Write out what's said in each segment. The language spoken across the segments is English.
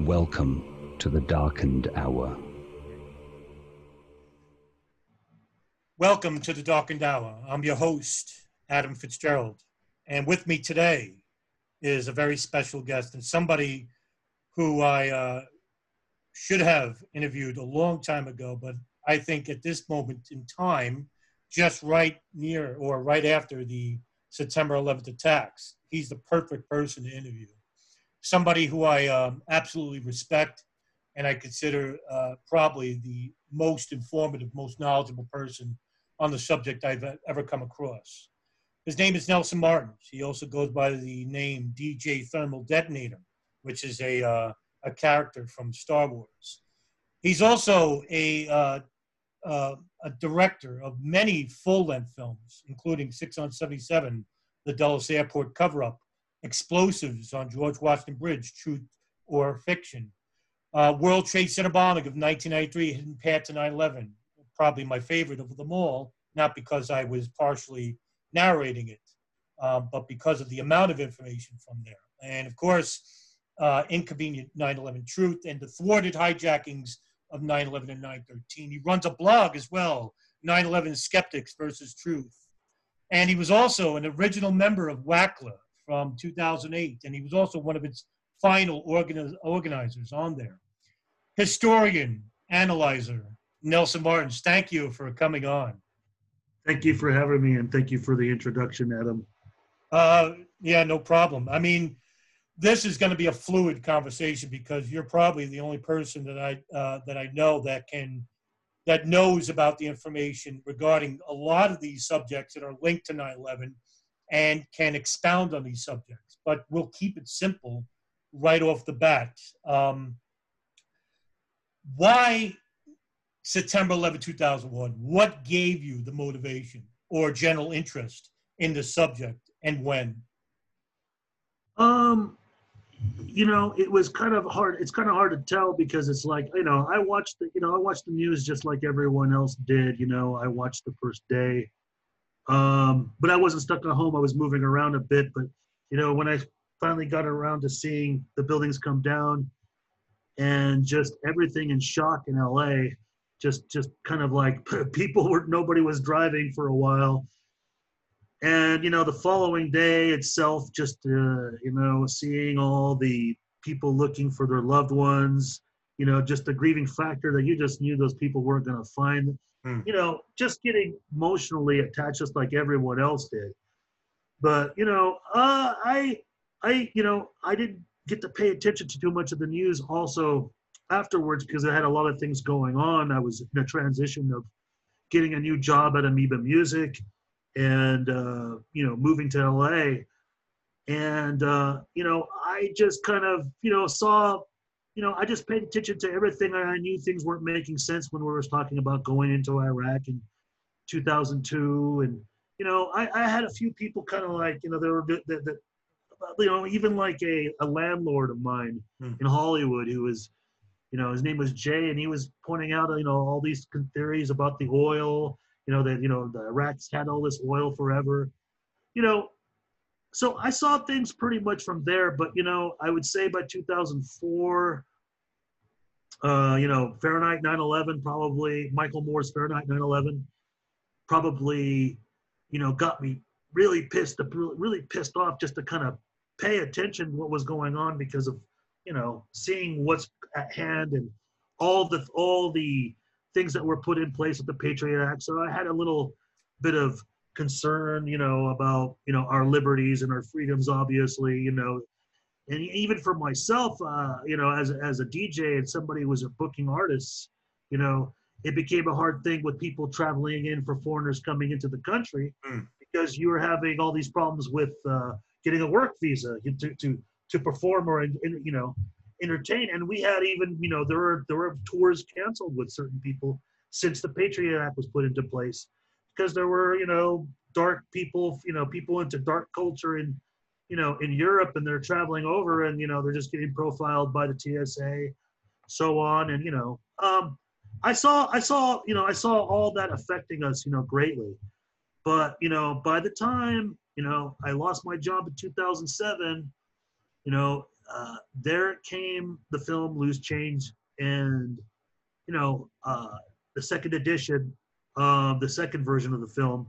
Welcome to the darkened hour. Welcome to the darkened hour. I'm your host, Adam Fitzgerald. And with me today is a very special guest and somebody who I uh, should have interviewed a long time ago, but I think at this moment in time, just right near or right after the September 11th attacks, he's the perfect person to interview somebody who I um, absolutely respect and I consider uh, probably the most informative, most knowledgeable person on the subject I've ever come across. His name is Nelson Martins. He also goes by the name DJ Thermal Detonator, which is a, uh, a character from Star Wars. He's also a, uh, uh, a director of many full length films, including 6 on 77, the Dulles Airport cover up, explosives on George Washington Bridge, truth or fiction. Uh, World Trade Center bombing of 1993, Hidden Path to 9/11, probably my favorite of them all. Not because I was partially narrating it, uh, but because of the amount of information from there. And of course, uh, Inconvenient 9/11 Truth and the thwarted hijackings of 9/11 and 9/13. He runs a blog as well, 9/11 Skeptics versus Truth. And he was also an original member of WACLA, from 2008, and he was also one of its final organiz- organizers on there. Historian, analyzer, Nelson Martins, thank you for coming on. Thank you for having me, and thank you for the introduction, Adam. Uh, yeah, no problem. I mean, this is going to be a fluid conversation because you're probably the only person that I uh, that I know that can that knows about the information regarding a lot of these subjects that are linked to 9/11 and can expound on these subjects. But we'll keep it simple right off the bat. Um, why September 11, 2001? What gave you the motivation or general interest in the subject and when? Um, you know, it was kind of hard. It's kind of hard to tell because it's like, you know, I watched the, you know, I watched the news just like everyone else did. You know, I watched the first day. Um, but I wasn't stuck at home. I was moving around a bit. But you know, when I finally got around to seeing the buildings come down and just everything in shock in LA, just just kind of like people were nobody was driving for a while. And you know, the following day itself, just uh, you know, seeing all the people looking for their loved ones, you know, just the grieving factor that you just knew those people weren't going to find mm. you know, just getting emotionally attached just like everyone else did. But, you know, uh, I, I, you know, I didn't get to pay attention to too much of the news also afterwards because I had a lot of things going on. I was in a transition of getting a new job at Amoeba Music and, uh, you know, moving to LA. And, uh, you know, I just kind of, you know, saw you know, I just paid attention to everything. I knew things weren't making sense when we were talking about going into Iraq in 2002. And, you know, I, I had a few people kind of like, you know, there were, that, that, you know, even like a, a landlord of mine mm. in Hollywood who was, you know, his name was Jay, and he was pointing out, you know, all these theories about the oil, you know, that, you know, the Iraq's had all this oil forever. You know, so I saw things pretty much from there, but you know, I would say by 2004, uh, you know, Fahrenheit 9/11 probably Michael Moore's Fahrenheit 9/11 probably, you know, got me really pissed, really pissed off just to kind of pay attention to what was going on because of you know, seeing what's at hand and all the all the things that were put in place with the Patriot Act. So I had a little bit of concern, you know, about you know our liberties and our freedoms, obviously, you know, and even for myself, uh, you know, as as a DJ and somebody who was a booking artist, you know, it became a hard thing with people traveling in for foreigners coming into the country Mm. because you were having all these problems with uh, getting a work visa to to to perform or you know entertain. And we had even you know there were there were tours canceled with certain people since the Patriot Act was put into place because there were you know dark people you know people into dark culture in you know in Europe and they're traveling over and you know they're just getting profiled by the TSA so on and you know um I saw I saw you know I saw all that affecting us you know greatly but you know by the time you know I lost my job in 2007 you know uh, there came the film Loose Change and you know uh, the second edition um, the second version of the film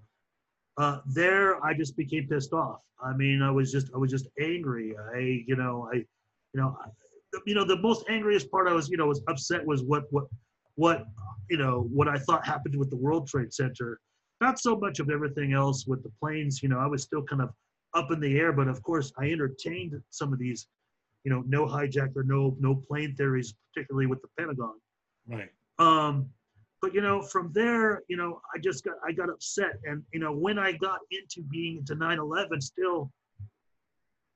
uh, there I just became pissed off I mean I was just I was just angry I you know I you know I, you know the most angriest part I was you know was upset was what what what you know what I thought happened with the World Trade Center. Not so much of everything else with the planes. You know, I was still kind of up in the air, but of course I entertained some of these, you know, no hijacker, no no plane theories, particularly with the Pentagon. Right. Um, but you know, from there, you know, I just got I got upset, and you know, when I got into being into 9/11, still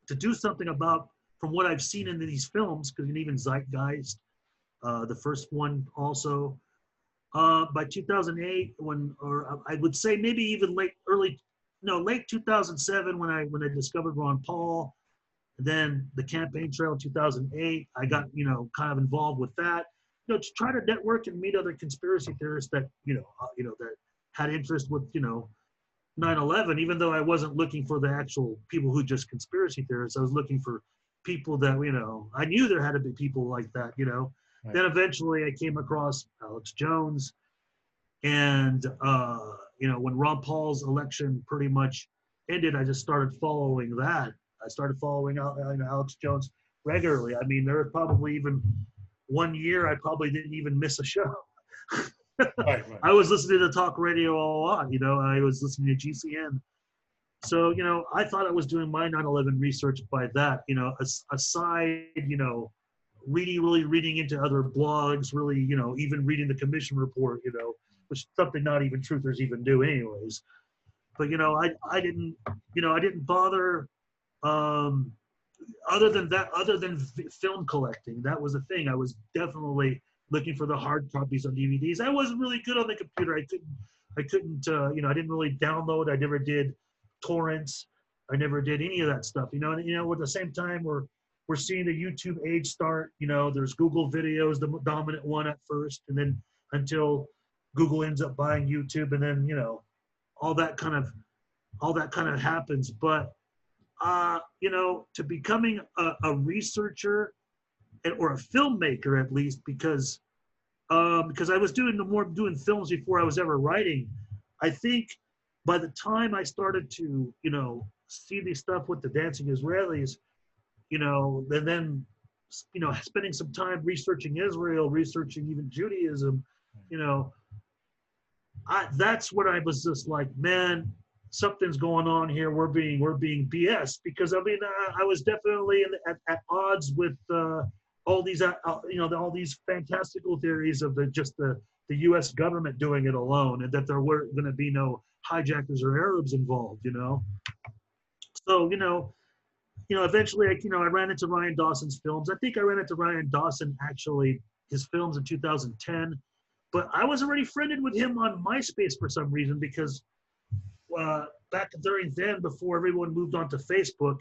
to do something about from what I've seen in these films, because even Zeitgeist, uh, the first one also. Uh, by 2008, when, or I would say maybe even late, early, no, late 2007 when I when I discovered Ron Paul, then the campaign trail in 2008, I got you know kind of involved with that, you know, to try to network and meet other conspiracy theorists that you know, uh, you know that had interest with you know 9/11. Even though I wasn't looking for the actual people who just conspiracy theorists, I was looking for people that you know I knew there had to be people like that, you know. Right. Then eventually I came across Alex Jones, and uh, you know when Ron Paul's election pretty much ended, I just started following that. I started following Al- you know, Alex Jones regularly. I mean, there are probably even one year I probably didn't even miss a show. Right. Right. I was listening to talk radio a lot. You know, I was listening to GCN. So, you know, I thought I was doing my 9/11 research by that. You know, as, aside, you know, really, really reading into other blogs, really, you know, even reading the commission report. You know, which something not even truthers even do, anyways. But you know, I I didn't, you know, I didn't bother. Um, other than that, other than v- film collecting, that was a thing. I was definitely looking for the hard copies on DVDs. I wasn't really good on the computer. I couldn't, I couldn't, uh, you know, I didn't really download. I never did torrents. I never did any of that stuff. You know, and you know, at the same time, we're we're seeing the YouTube age start. You know, there's Google videos, the dominant one at first, and then until Google ends up buying YouTube, and then you know, all that kind of, all that kind of happens. But uh, you know, to becoming a, a researcher and- or a filmmaker at least, because um, because I was doing the more doing films before I was ever writing. I think by the time I started to, you know, see these stuff with the dancing Israelis, you know, and then, you know, spending some time researching Israel, researching even Judaism, you know, I that's what I was just like, man, something's going on here. We're being we're being BS because I mean I, I was definitely in, at, at odds with uh, all these uh, uh, you know all these fantastical theories of the just the the U.S. government doing it alone and that there weren't going to be no hijackers or Arabs involved. You know, so you know. You know, eventually, I, you know, I ran into Ryan Dawson's films. I think I ran into Ryan Dawson actually his films in 2010, but I was already friended with him on MySpace for some reason because uh, back during then, before everyone moved on to Facebook,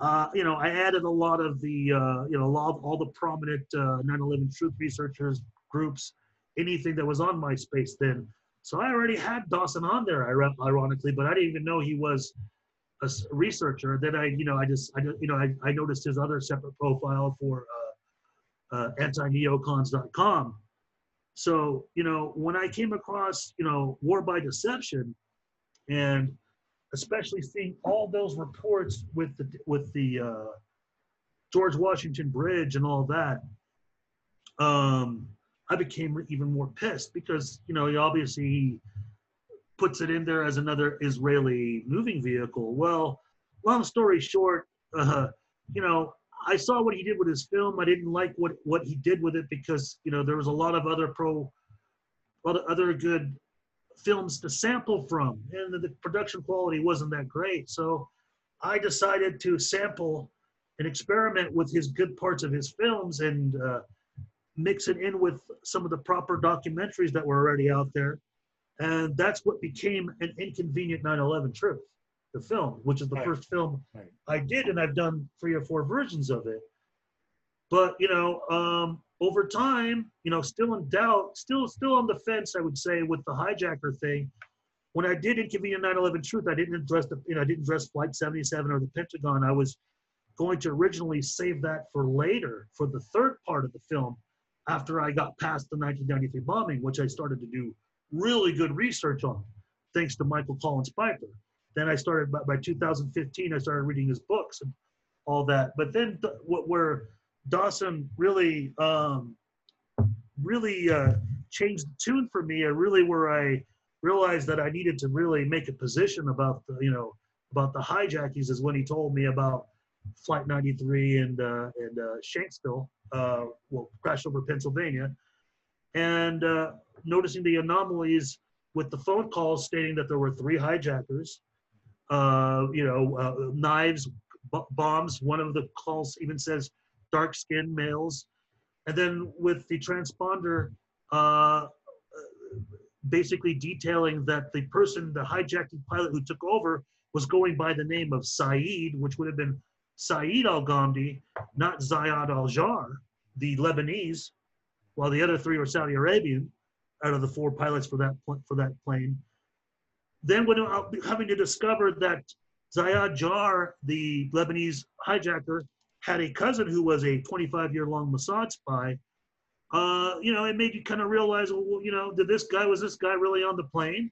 uh, you know, I added a lot of the, uh, you know, a lot of all the prominent uh, 9/11 truth researchers groups, anything that was on MySpace then. So I already had Dawson on there, ironically, but I didn't even know he was a researcher. Then I, you know, I just, I, you know, I, I noticed his other separate profile for uh, uh, anti-neocons.com. So, you know, when I came across, you know, War by Deception, and especially seeing all those reports with the with the uh, George Washington Bridge and all that, um, I became even more pissed because you know he obviously puts it in there as another Israeli moving vehicle. Well, long story short, uh, you know I saw what he did with his film. I didn't like what what he did with it because you know there was a lot of other pro, a lot of other good films to sample from, and the, production quality wasn't that great. So I decided to sample and experiment with his good parts of his films and uh, mix it in with some of the proper documentaries that were already out there. And that's what became an inconvenient 9/11 truth, the film, which is the Right. first film Right. I did, and I've done three or four versions of it. But you know, um, over time, you know, still in doubt, still still on the fence, I would say, with the hijacker thing. When I did Inconvenient 9/11 Truth, I didn't address the, you know, I didn't address Flight 77 or the Pentagon. I was going to originally save that for later, for the third part of the film, after I got past the 1993 bombing, which I started to do really good research on, thanks to Michael Collins Piper. Then I started by, by 2015. I started reading his books and all that. But then th- what where Dawson really um, really uh, changed the tune for me, and really where I realized that I needed to really make a position about the you know about the hijackings is when he told me about Flight 93 and uh, and uh, Shanksville, uh, well, crash over Pennsylvania, and uh, noticing the anomalies with the phone calls stating that there were three hijackers, uh, you know, uh, knives, b- bombs. One of the calls even says dark-skinned males, and then with the transponder, uh, basically detailing that the person, the hijacking pilot who took over, was going by the name of Saeed, which would have been Saeed Al Ghamdi, not Ziad Al Jarrah, the Lebanese, while the other three were Saudi Arabian out of the four pilots for that for that plane. Then, when uh, having to discover that Ziad Jarrah, the Lebanese hijacker, had a cousin who was a 25-year-long Mossad spy, uh, you know, it made you kind of realize, well, you know, did this guy was this guy really on the plane?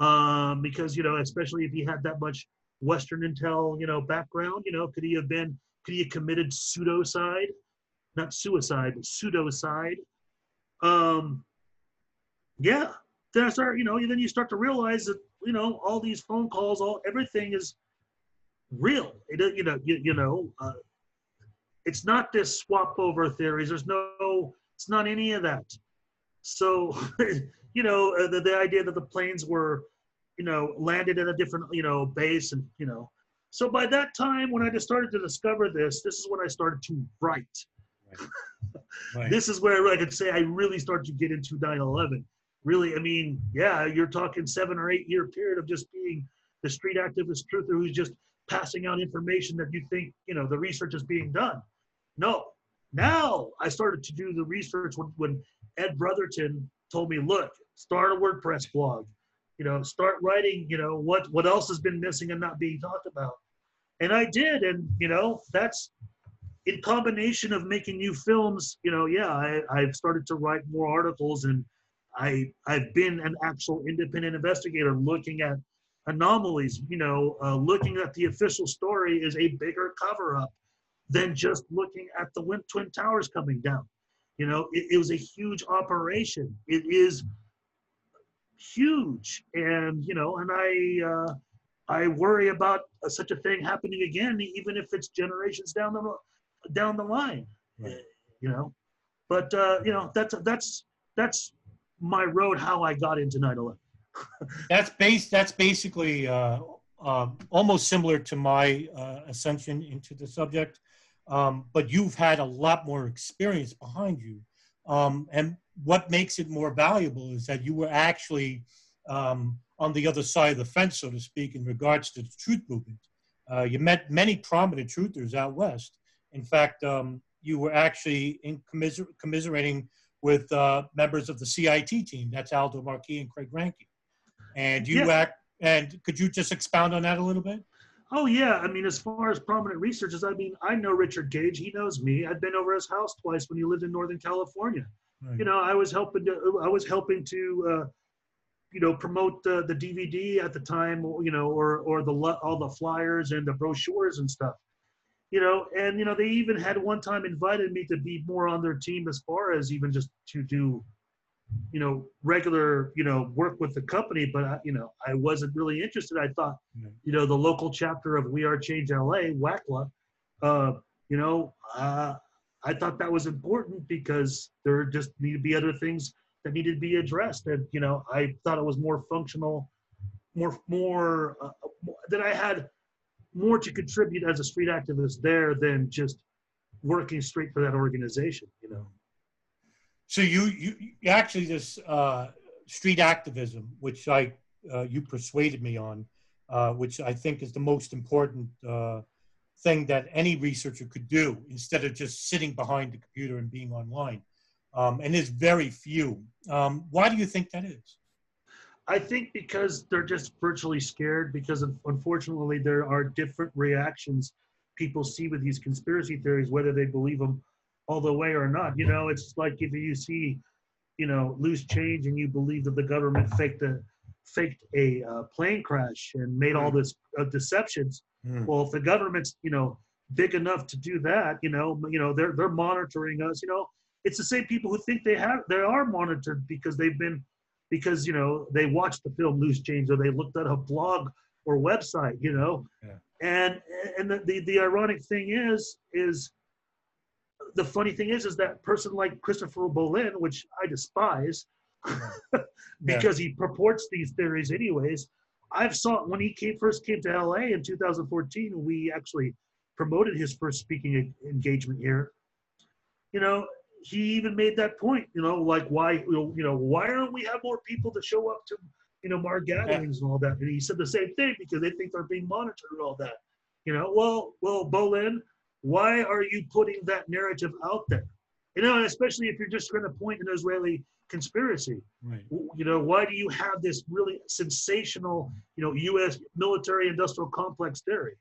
Um, because you know, especially if he had that much Western intel, you know, background, you know, could he have been, could he have committed pseudocide, not suicide, but pseudocide? Um, yeah. Then I start, you know, then you start to realize that, you know, all these phone calls, all everything is real. It, you know, you, you know, uh, it's not this swap over theories. There's no, it's not any of that. So, you know, uh, the, the idea that the planes were, you know, landed at a different, you know, base and, you know, so by that time, when I just started to discover this, this is when I started to write. Right. This is where I could say I really started to get into 9/11. Really, I mean, yeah, you're talking seven or eight year period of just being the street activist truther who's just passing out information that you think, you know, the research is being done. No. Now I started to do the research when, when Ed Brotherton told me, look, start a WordPress blog, you know, start writing, you know, what what else has been missing and not being talked about. And I did, and you know, that's in combination of making new films, you know, yeah, I, I've started to write more articles and I I've been an actual independent investigator looking at anomalies, you know, uh, looking at the official story is a bigger cover up than just looking at the Twin Towers coming down. You know, it, it was a huge operation. It is huge, and you know, and I uh, I worry about uh, such a thing happening again, even if it's generations down the down the line. Right. You know, but uh, you know that's that's that's my road how I got into 9/11. that's base that's basically uh, uh, almost similar to my uh, ascension into the subject um, but you've had a lot more experience behind you um, and what makes it more valuable is that you were actually um, on the other side of the fence so to speak in regards to the truth movement uh, you met many prominent truthers out west in fact um, you were actually in commiser- commiserating with uh, members of the CIT team. That's Aldo Marquis and Craig Ranke. And you Yeah. act. And could you just expound on that a little bit? Oh yeah, I mean, as far as prominent researchers, I mean, I know Richard Gage. He knows me. I've been over his house twice when he lived in Northern California. Right. You know, I was helping to, I was helping to, uh, you know, promote the, the DVD at the time. You know, or or the all the flyers and the brochures and stuff. you know, and you know, they even had one time invited me to be more on their team as far as even just to do, you know, regular, you know, work with the company. But I, you know, I wasn't really interested. I thought, you know, the local chapter of We Are Change LA, WACLA, uh, you know, uh, I thought that was important because there just need to be other things that needed to be addressed. And you know, I thought it was more functional, more more uh, that I had more to contribute as a street activist there than just working straight for that organization. You know. So you you, actually this uh, street activism, which I uh, you persuaded me on, uh, which I think is the most important uh, thing that any researcher could do instead of just sitting behind the computer and being online. Um, and there's very few. Um, why do you think that is? I think because they're just virtually scared because unfortunately there are different reactions people see with these conspiracy theories, whether they believe them all the way or not. You know, it's like if you see, you know, loose change and you believe that the government faked a faked a uh, plane crash and made all this uh, deceptions. Mm. Well, if the government's you know big enough to do that, you know, you know they're they're monitoring us. You know, it's the same people who think they have they are monitored because they've been because you know they watched the film Loose Change or they looked at a blog or website, you know. Yeah. And and the, the the ironic thing is is the funny thing is is that person like Christopher Bollyn, which I despise, because yeah. he purports these theories anyways. I've saw when he came first came to LA in 2014. We actually promoted his first speaking engagement here. You know, he even made that point, you know, like why, you know, why don't we have more people to show up to, you know, our gatherings and all that? And he said the same thing because they think they're being monitored and all that. You know, well, well, Bollyn, why are you putting that narrative out there? You know, especially if you're just going to point an Israeli conspiracy. Right. You know, why do you have this really sensational, you know, U.S. military industrial complex theory?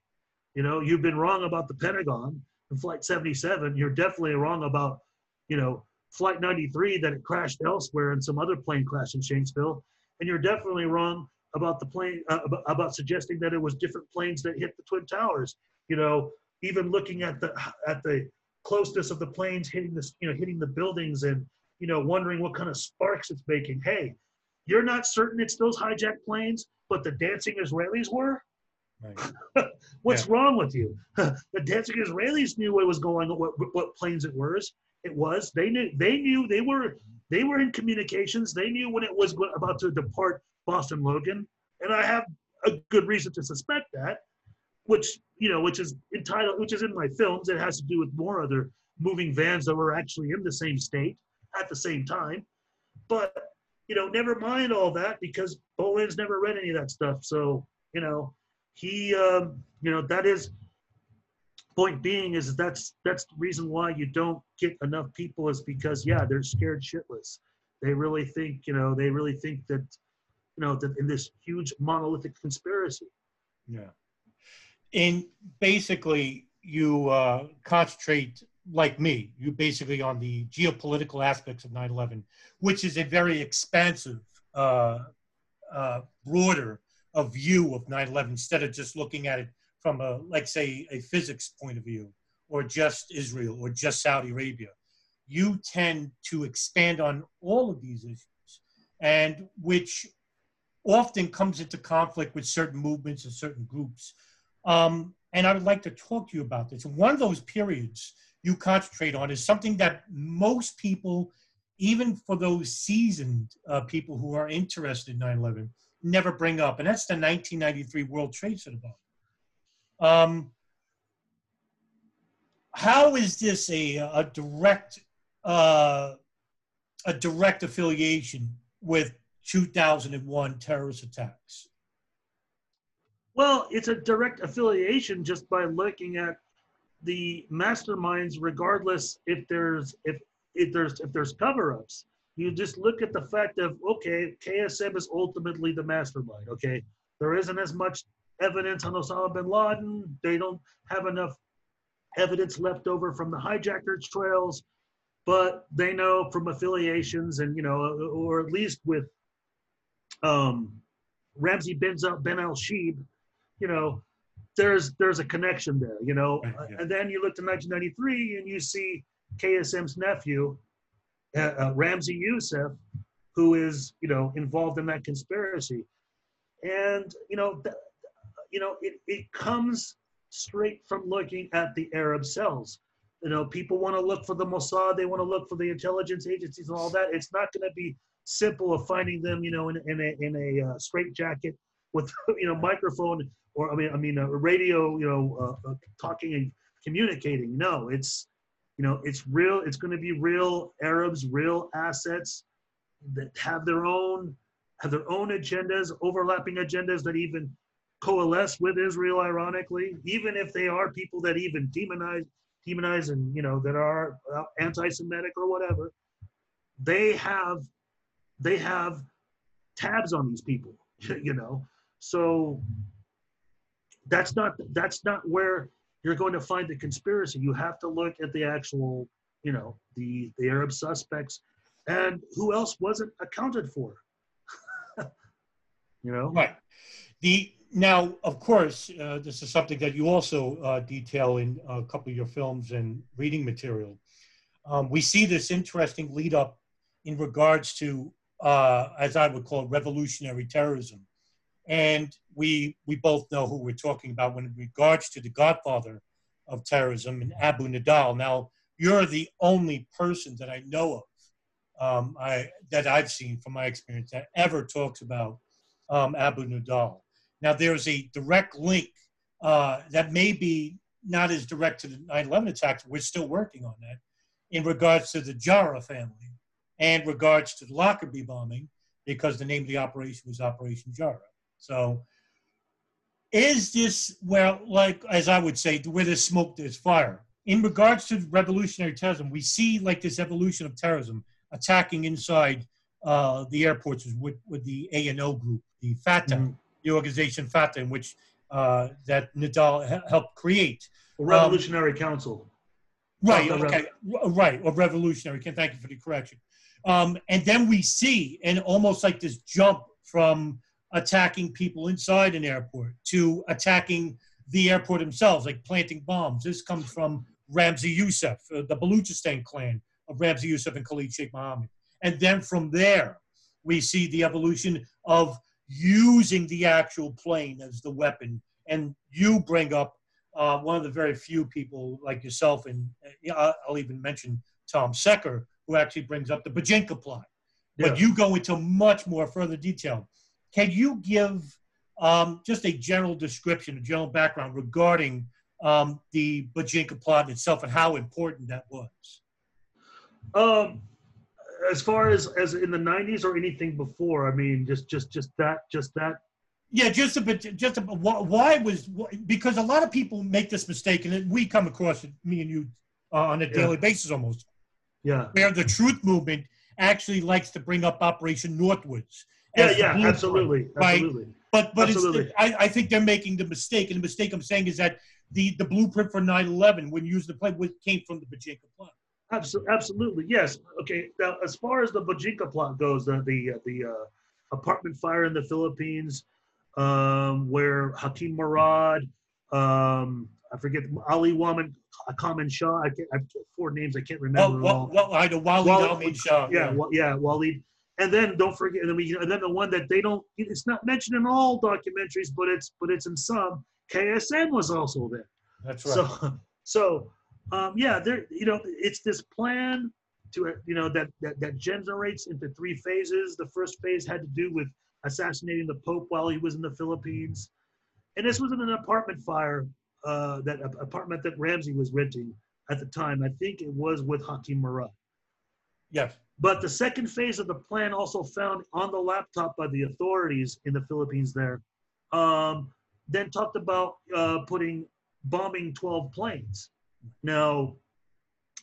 You know, you've been wrong about the Pentagon and Flight 77. You're definitely wrong about you know, Flight 93 that it crashed elsewhere and some other plane crashed in Shanksville. And you're definitely wrong about the plane, uh, about, about suggesting that it was different planes that hit the Twin Towers. You know, even looking at the at the closeness of the planes hitting the you know hitting the buildings and you know wondering what kind of sparks it's making. Hey, you're not certain it's those hijacked planes, but the dancing Israelis were. Right. What's yeah. wrong with you? the dancing Israelis knew what was going on, what, what planes it was it was. They knew. They knew. They were. They were in communications. They knew when it was about to depart Boston Logan, and I have a good reason to suspect that, which you know, which is entitled, which is in my films. It has to do with more other moving vans that were actually in the same state at the same time. But you know, never mind all that because Bollyn's never read any of that stuff. So you know, he, um, you know, that is point being is that's that's the reason why you don't get enough people is because yeah they're scared shitless they really think you know they really think that you know that in this huge monolithic conspiracy yeah and basically you uh, concentrate like me you basically on the geopolitical aspects of 9-11 which is a very expansive uh, uh, broader a view of 9-11 instead of just looking at it from a, like say, a physics point of view, or just Israel, or just Saudi Arabia. You tend to expand on all of these issues, and which often comes into conflict with certain movements and certain groups. Um, and I would like to talk to you about this. One of those periods you concentrate on is something that most people, even for those seasoned uh, people who are interested in 9 11, never bring up. And that's the 1993 World Trade Center bomb. Um, how is this a, a direct uh, a direct affiliation with 2001 terrorist attacks? Well, it's a direct affiliation just by looking at the masterminds, regardless if there's if if there's if there's cover-ups. You just look at the fact of okay, KSM is ultimately the mastermind. Okay, there isn't as much evidence on Osama bin Laden. They don't have enough evidence left over from the hijackers trails, but they know from affiliations and, you know, or at least with um, Ramzi Ben, ben Al Shibh, you know, there's there's a connection there, you know. Right, yeah. And then you look to 1993 and you see KSM's nephew, uh, uh, Ramzi Youssef, who is you know involved in that conspiracy, and you know, th- you know, it, it comes straight from looking at the Arab cells. You know, people want to look for the Mossad, they want to look for the intelligence agencies and all that. It's not going to be simple of finding them, you know, in, in a in a uh, straight jacket with you know microphone or I mean I mean a radio, you know, uh, uh, talking and communicating. No, it's you know it's real. It's going to be real Arabs, real assets that have their own have their own agendas, overlapping agendas that even coalesce with Israel. Ironically, even if they are people that even demonize demonize and you know that are uh, anti-Semitic or whatever, they have they have tabs on these people. You know, so that's not that's not where you're going to find the conspiracy. You have to look at the actual, you know, the the Arab suspects, and who else wasn't accounted for. you know, Right. The now, of course, uh, this is something that you also uh, detail in a couple of your films and reading material. Um, we see this interesting lead up in regards to, uh, as I would call it, revolutionary terrorism, and we we both know who we're talking about when in regards to the godfather of terrorism and Abu Nidal. Now, you're the only person that I know of, um, I that I've seen from my experience that ever talks about um, Abu Nidal. Now, there's a direct link uh, that may be not as direct to the 9 11 attacks, we're still working on that, in regards to the Jarrah family and regards to the Lockerbie bombing, because the name of the operation was Operation Jarrah. So, is this, well, like, as I would say, where there's smoke, there's fire? In regards to revolutionary terrorism, we see like this evolution of terrorism attacking inside uh, the airports with, with the A and O group, the Fatah, Mhm. the organization Fatah, in which uh, that Nidal he- helped create. Revolutionary Council. Right. Okay. Right. Or revolutionary. Can thank you for the correction. Um, and then we see, and almost like this jump from attacking people inside an airport to attacking the airport themselves, like planting bombs. This comes from Ramzi Youssef, uh, the Baluchistan clan of Ramzi Youssef and Khalid Sheikh Mohammed. And then from there, we see the evolution of using the actual plane as the weapon. And you bring up uh, one of the very few people like yourself, and uh, I'll- I'll even mention Tom Secker, who actually brings up the Bojinka plot. But you go into much more further detail. Can you give um, just a general description, a general background regarding um, the Bojinka plot itself and how important that was? Um, as far as as in the '90s or anything before, I mean, just just just that just that. Yeah, just a bit. Just a, why, why was because a lot of people make this mistake, and we come across it, me and you, uh, on a Yeah. daily basis almost. Yeah. where the truth movement actually likes to bring up Operation Northwoods. Yeah, yeah, blueprint, absolutely, right? absolutely. But but Absolutely. it's I, I think they're making the mistake, and the mistake I'm saying is that the the blueprint for 9/11 when used to play came from the Bojinka plot. Absolutely, absolutely, yes. Okay, now as far as the Bojinka plot goes, the the uh, the uh, apartment fire in the Philippines, um, where Hakim Murad, um, I forget Ali Waman, Kamen Shah, I can't, I four names I can't remember. Well, well, well, I know Wally Wal- Shah. yeah, yeah, Waleed. And then don't forget, and then we, and then the one that they don't, it's not mentioned in all documentaries, but it's, but it's in some. KSM was also there. that's right. So, so, um, yeah, there, you know, it's this plan to, uh, you know, that, that that generates into three phases. The first phase had to do with assassinating the Pope while he was in the Philippines, and this was in an apartment fire, uh, that a- apartment that Ramzi was renting at the time. I think it was with Hakim Murad. yes. But the second phase of the plan, also found on the laptop by the authorities in the Philippines, there, um, then talked about uh, putting bombing 12 planes. Now,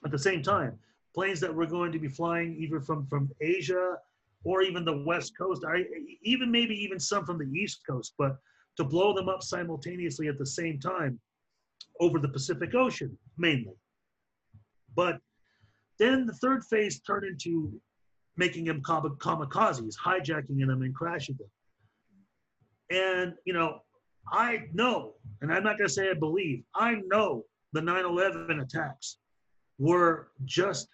at the same time, planes that were going to be flying either from from Asia or even the West Coast, I, even maybe even some from the East Coast, but to blow them up simultaneously at the same time over the Pacific Ocean, mainly. But then the third phase turned into making them kamikazes, hijacking them and crashing them. And, you know, I know, and I'm not going to say I believe, I know the 9 11 attacks were just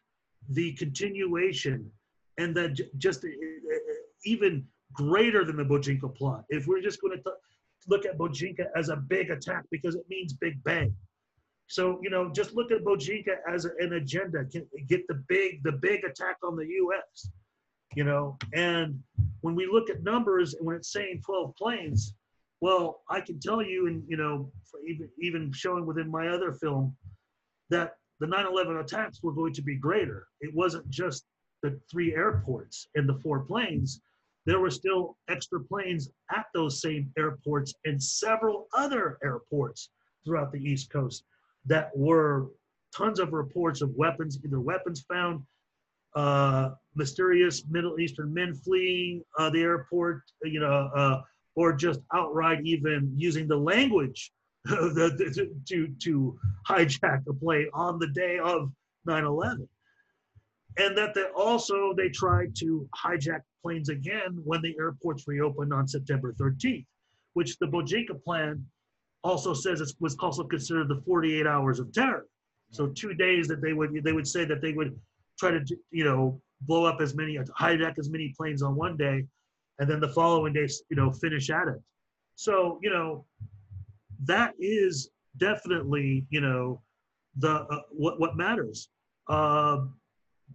the continuation and that just uh, uh, even greater than the Bojinka plot. If we're just going to look at Bojinka as a big attack because it means Big Bang. So you know, just look at Bojinka as an agenda. Get the big, the big attack on the U.S. You know, and when we look at numbers and when it's saying 12 planes, well, I can tell you, and you know, even even showing within my other film, that the 9/11 attacks were going to be greater. It wasn't just the three airports and the four planes. There were still extra planes at those same airports and several other airports throughout the East Coast that were tons of reports of weapons, either weapons found, uh, mysterious Middle Eastern men fleeing uh, the airport, you know, uh, or just outright even using the language the, to, to hijack a plane on the day of 9/11, and that they also they tried to hijack planes again when the airports reopened on September 13th, which the Bojinka plan also says it was also considered the 48 hours of terror. So two days that they would they would say that they would try to you know blow up as many hijack as many planes on one day, and then the following day you know finish at it. So you know that is definitely you know the uh, what what matters. Uh,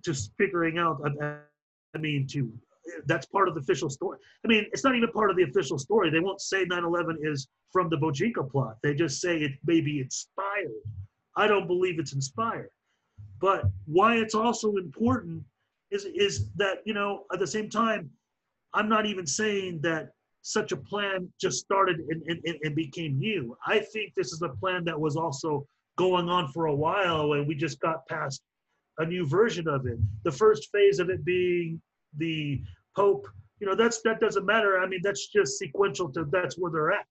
just figuring out. I, I mean to that's part of the official story. I mean, it's not even part of the official story. They won't say 9/11 is from the Bojinka plot. They just say it may be inspired. I don't believe it's inspired. But why it's also important is is that you know at the same time, I'm not even saying that such a plan just started and, and, and became new. I think this is a plan that was also going on for a while, and we just got past a new version of it. The first phase of it being the Pope, you know, that's that doesn't matter. I mean, that's just sequential to that's where they're at.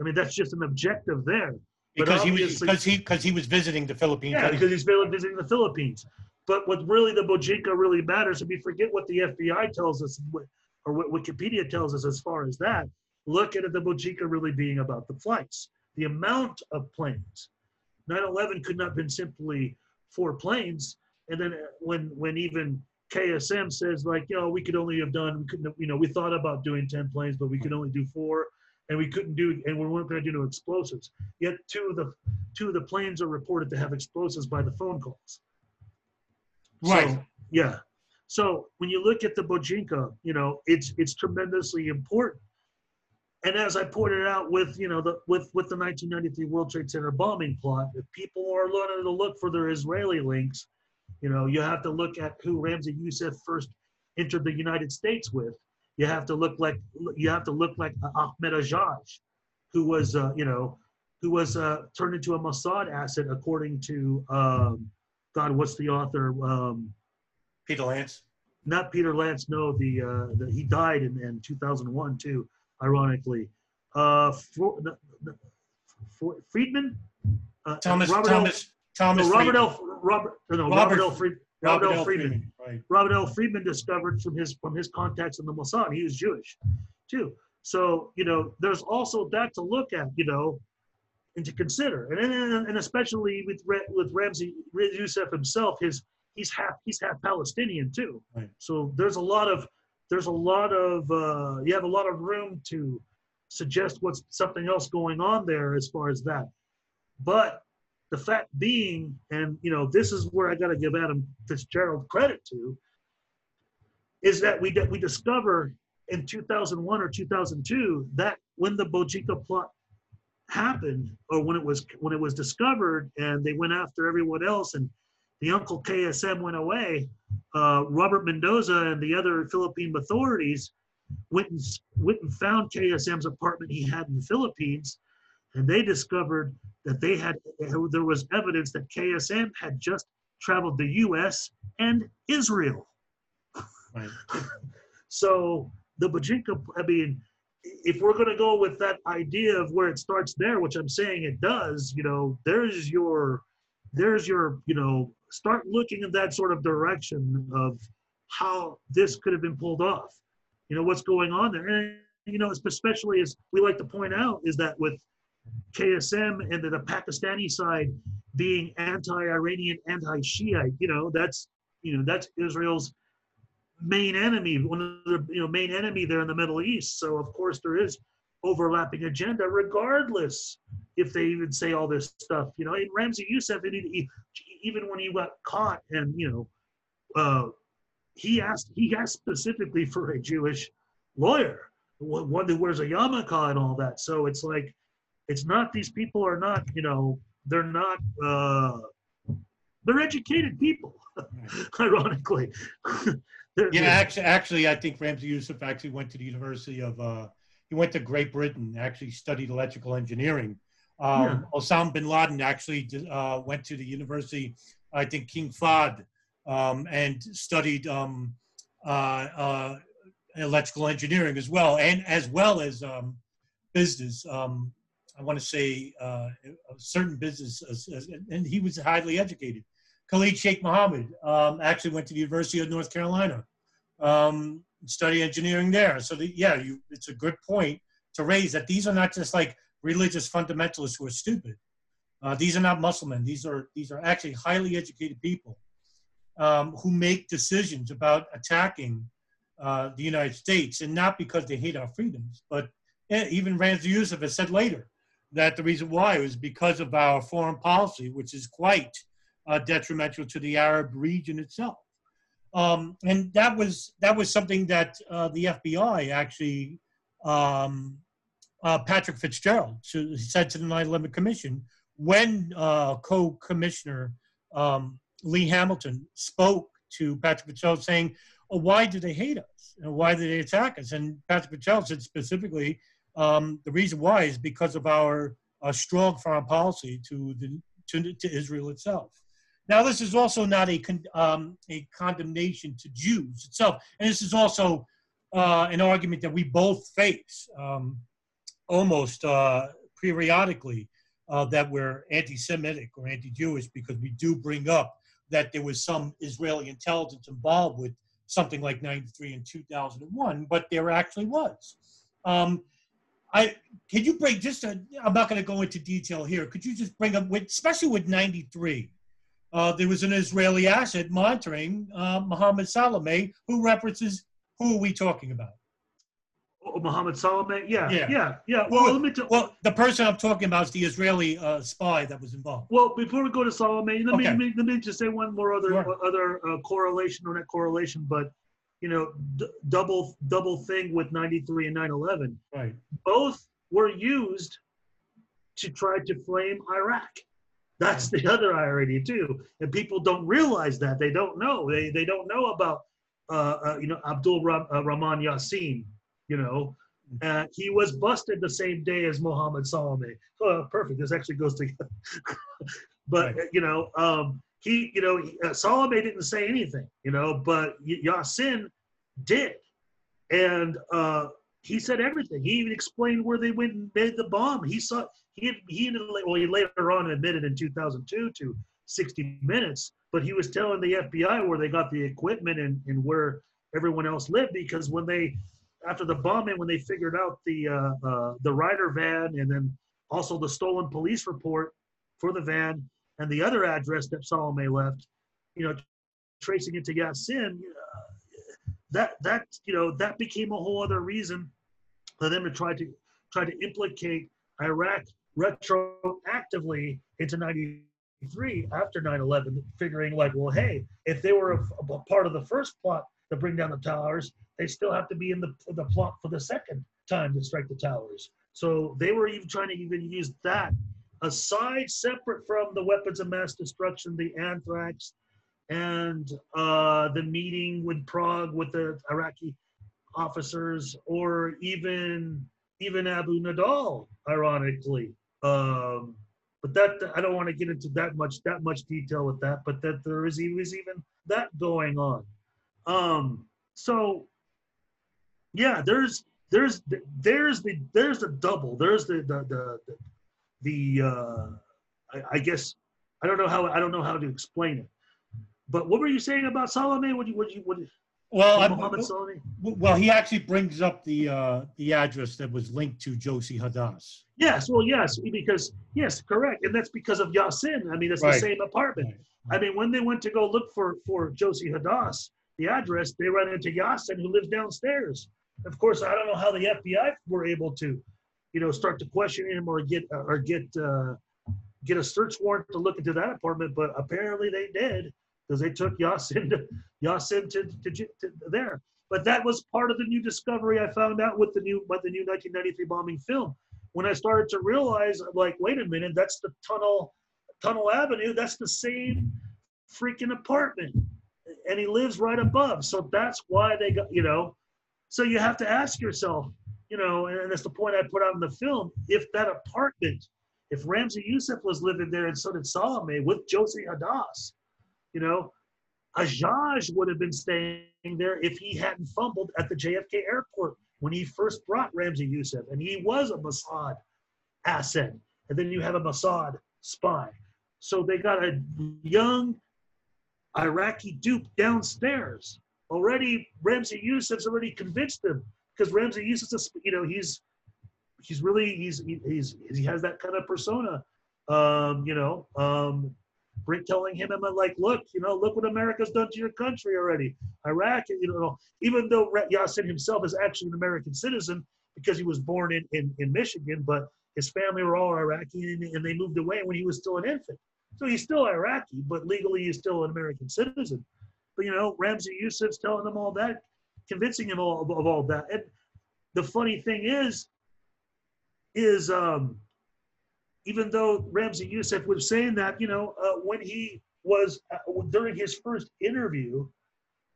I mean, that's just an objective there. But Because he was because he because he was visiting the Philippines. yeah, because he's visiting the Philippines. But what really the Bojinka really matters, and we forget what the FBI tells us, or what Wikipedia tells us as far as that. Look at the Bojinka really being about the flights, the amount of planes. 9/11 could not have been simply four planes, and then when when even KSM says like, you know, we could only have done, we couldn't, you know, we thought about doing 10 planes, but we could only do four, and we couldn't do, and we weren't going to do no explosives. Yet two of the two of the planes are reported to have explosives by the phone calls. Right. So, yeah. So when you look at the Bojinka, you know, it's it's tremendously important. And as I pointed out with you know the with with the 1993 World Trade Center bombing plot, if people are learning to look for their Israeli links, you know, you have to look at who Ramzi Youssef first entered the United States with. You have to look like you have to look like Ahmed Ajaj, who was uh, you know who was uh, turned into a Mossad asset according to um, God, what's the author? Um, Peter Lance. not Peter Lance. No, the, uh, the he died in, in 2001 too. Ironically, uh, for, for, Friedman, uh, Thomas Robert Thomas L, Thomas no, Robert Friedman. L. Robert no, Robert- Robert L. Fried, Robert, Robert L. Friedman. Right. Robert L. Friedman discovered from his from his contacts in the Mossad. He was Jewish, too. So you know, there's also that to look at, you know, and to consider, and and, and especially with with Ramzi Youssef himself, his he's half he's half Palestinian too. Right. So there's a lot of there's a lot of uh, you have a lot of room to suggest what's something else going on there as far as that. But the fact being, and you know, this is where I got to give Adam Fitzgerald credit to, is that we we discover in 2001 or 2002 that when the Bojinka plot happened, or when it was when it was discovered, and they went after everyone else, and the Uncle KSM went away, uh, Robert Mendoza and the other Philippine authorities went and, went and found KSM's apartment he had in the Philippines, and they discovered that they had there was evidence that KSM had just traveled the U.S. and Israel. Right. So the Bojinka, I mean, if we're going to go with that idea of where it starts there, which I'm saying it does, you know, there's your, there's your, you know, start looking in that sort of direction of how this could have been pulled off. You know, what's going on there. And you know, especially as we like to point out, is that with KSM and the, the Pakistani side being anti-Iranian, anti-Shiite, you know, that's you know that's Israel's main enemy, one of the you know main enemy there in the Middle East. So of course there is overlapping agenda, regardless if they even say all this stuff. You know, and Ramzi Youssef, even when he got caught, and you know, uh, he asked he asked specifically for a Jewish lawyer, one who wears a yarmulke and all that. So it's like, it's not these people are not you know they're not uh, they're educated people, ironically. yeah, actually, actually, I think Ramzi Youssef actually went to the University of. Uh, he went to Great Britain, actually studied electrical engineering. Um, yeah. Osama bin Laden actually uh, went to the University, I think King Fahd, um, and studied um, uh, uh, electrical engineering as well, and as well as um, business. I want to say uh, a certain business, and he was highly educated. Khalid Sheikh Mohammed um, actually went to the University of North Carolina, um, study engineering there. So the, yeah, you, it's a good point to raise that these are not just like religious fundamentalists who are stupid. Uh, these are not Muslims. These are these are actually highly educated people um, who make decisions about attacking uh, the United States, and not because they hate our freedoms, but even Ramzi Youssef has said later that the reason why was because of our foreign policy, which is quite uh, detrimental to the Arab region itself. Um, and that was that was something that uh, the FBI actually um, uh, Patrick Fitzgerald said to the 9/11 Commission when uh, co-commissioner um, Lee Hamilton spoke to Patrick Fitzgerald saying, oh, "Why do they hate us? And why do they attack us?" And Patrick Fitzgerald said specifically, um, "The reason why is because of our strong foreign policy to the to, to Israel itself." Now, this is also not a, con- um, a condemnation to Jews itself. And this is also uh, an argument that we both face um, almost uh, periodically uh, that we're anti Semitic or anti Jewish because we do bring up that there was some Israeli intelligence involved with something like 93 and 2001, but there actually was. Um, I can you bring just i am not going to go into detail here. Could you just bring up with especially with 93? uh, there was an Israeli asset monitoring uh, Mohammed Saleh, who references who are we talking about? Oh, Mohammed Saleh, yeah, yeah, yeah, yeah. Well, well, t- well, the person I'm talking about is the Israeli uh, spy that was involved. Well, before we go to Saleh, let, okay. me, let me just say one more other sure. other uh, correlation or not correlation, but you know, d- double double thing with 93 and 9/11. Right. Both were used to try to flame Iraq. That's the other irony too, and people don't realize that. They don't know. They they don't know about uh, uh, you know Abdul Rah- uh, Rahman Yassin. You know, uh, he was busted the same day as Mohammed Saleh. Oh, perfect. This actually goes together. but right. you know, um, he you know uh, Saleh didn't say anything. You know, but Yassin did, and uh, he said everything. He even explained where they went and made the bomb. He saw he he well he later on admitted in 2002 to 60 Minutes, but he was telling the FBI where they got the equipment and, and where everyone else lived because when they after the bombing when they figured out the uh, uh, the Ryder van and then also the stolen police report for the van and the other address that Saleh left, you know, tracing it to Yassin, uh, that that you know that became a whole other reason for them to try to try to implicate Iraq retroactively into 93 after 9-11 figuring like well hey if they were a, a, part of the first plot to bring down the towers they still have to be in the, the plot for the second time to strike the towers. So they were even trying to even use that aside separate from the weapons of mass destruction the anthrax and uh, the meeting with prague with the iraqi officers or even even abu nidal ironically um, but that I don't want to get into that much that much detail with that. But that there is was even that going on. Um, so yeah, there's there's there's the there's the double. There's the the the the, the uh, I, I, guess I don't know how I don't know how to explain it. But what were you saying about Salameh? What you what you what? Well, I, Mohammed Salameh. well, he actually brings up the uh, the address that was linked to Josie Hadass. Yes, well, yes, because yes, correct, and that's because of Yasin. I mean, it's Right. the same apartment. I mean, when they went to go look for for Josie Hadass, the address, they ran into Yasin, who lives downstairs. Of course, I don't know how the FBI were able to, you know, start to question him or get or get uh, get a search warrant to look into that apartment, but apparently they did because they took Yasin to Yasin to, to, to, to there. But that was part of the new discovery I found out with the new by the new 1993 bombing film. When I started to realize, like, wait a minute, that's the tunnel Tunnel Avenue. That's the same freaking apartment, and he lives right above. So that's why they got you know. So you have to ask yourself, you know, and that's the point I put out in the film. If that apartment, if Ramzi Youssef was living there and so did Salameh with Josie Hadass, you know, Ajaj would have been staying there if he hadn't fumbled at the JFK airport when he first brought Ramzi Youssef, and he was a Mossad asset. And then you have a Mossad spy. So they got a young Iraqi dupe downstairs. Already, Ramzi Youssef's already convinced them because Ramzi uses a, you know, he's he's really he's he's he has that kind of persona. Um, you know, um, Brick telling him, I'm like, look, you know, look what America's done to your country already. Iraq, you know, even though Yassin himself is actually an American citizen because he was born in, in, in Michigan, but his family were all Iraqi and, and they moved away when he was still an infant. So he's still Iraqi, but legally he's still an American citizen. But, you know, Ramzi Youssef's telling them all that, convincing him all, of all that. And the funny thing is, is um, even though Ramzi Youssef was saying that, you know, uh, when he was uh, during his first interview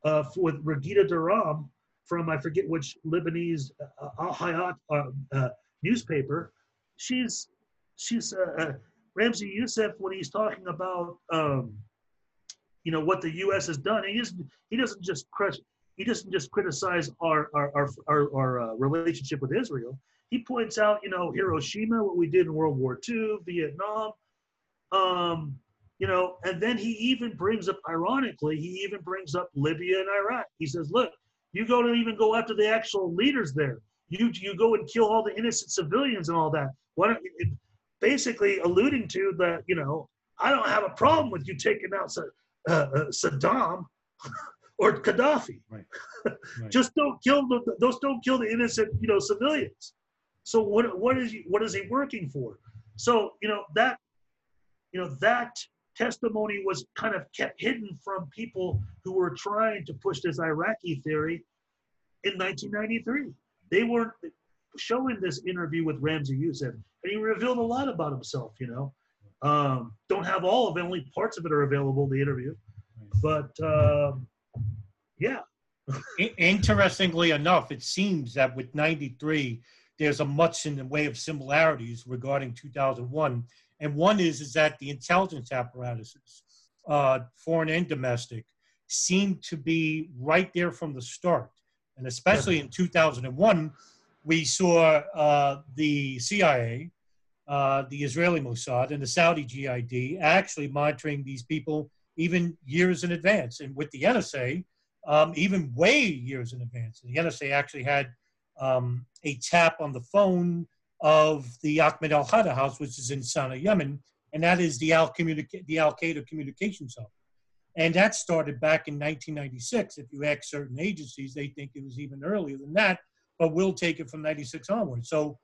uh, with Raghida Dergham from I forget which Lebanese uh, Al Hayat uh, uh, newspaper, she's she's uh, uh, Ramzi Youssef when he's talking about um, you know what the U.S. has done. He doesn't he doesn't just crush he doesn't just criticize our our our, our, our uh, relationship with Israel. He points out, you know, Hiroshima, what we did in World War II, Vietnam, um, you know, and then he even brings up, ironically, he even brings up Libya and Iraq. He says, look, you go to even go after the actual leaders there. You you go and kill all the innocent civilians and all that. Why don't it, basically alluding to that, you know, I don't have a problem with you taking out uh, uh, Saddam or Gaddafi. Right. Just don't kill the those don't kill the innocent, you know, civilians. So what what is he what is he working for? So you know that you know that testimony was kind of kept hidden from people who were trying to push this Iraqi theory in 1993. They weren't showing this interview with Ramzi Youssef, and he revealed a lot about himself. You know, um, don't have all of it; only parts of it are available. The interview, but um, yeah, Interestingly enough, it seems that with 93, there's a much in the way of similarities regarding 2001. And one is, is that the intelligence apparatuses, uh, foreign and domestic, seem to be right there from the start. And especially in 2001, we saw uh, the CIA, uh, the Israeli Mossad, and the Saudi GID actually monitoring these people even years in advance. And with the NSA, um, even way years in advance. The NSA actually had um, a tap on the phone of the Ahmed Al Hada house, which is in Sana'a, Yemen, and that is the Al the Al Qaeda communications hub. And that started back in 1996. If you ask certain agencies, they think it was even earlier than that, but we'll take it from 96 onward. So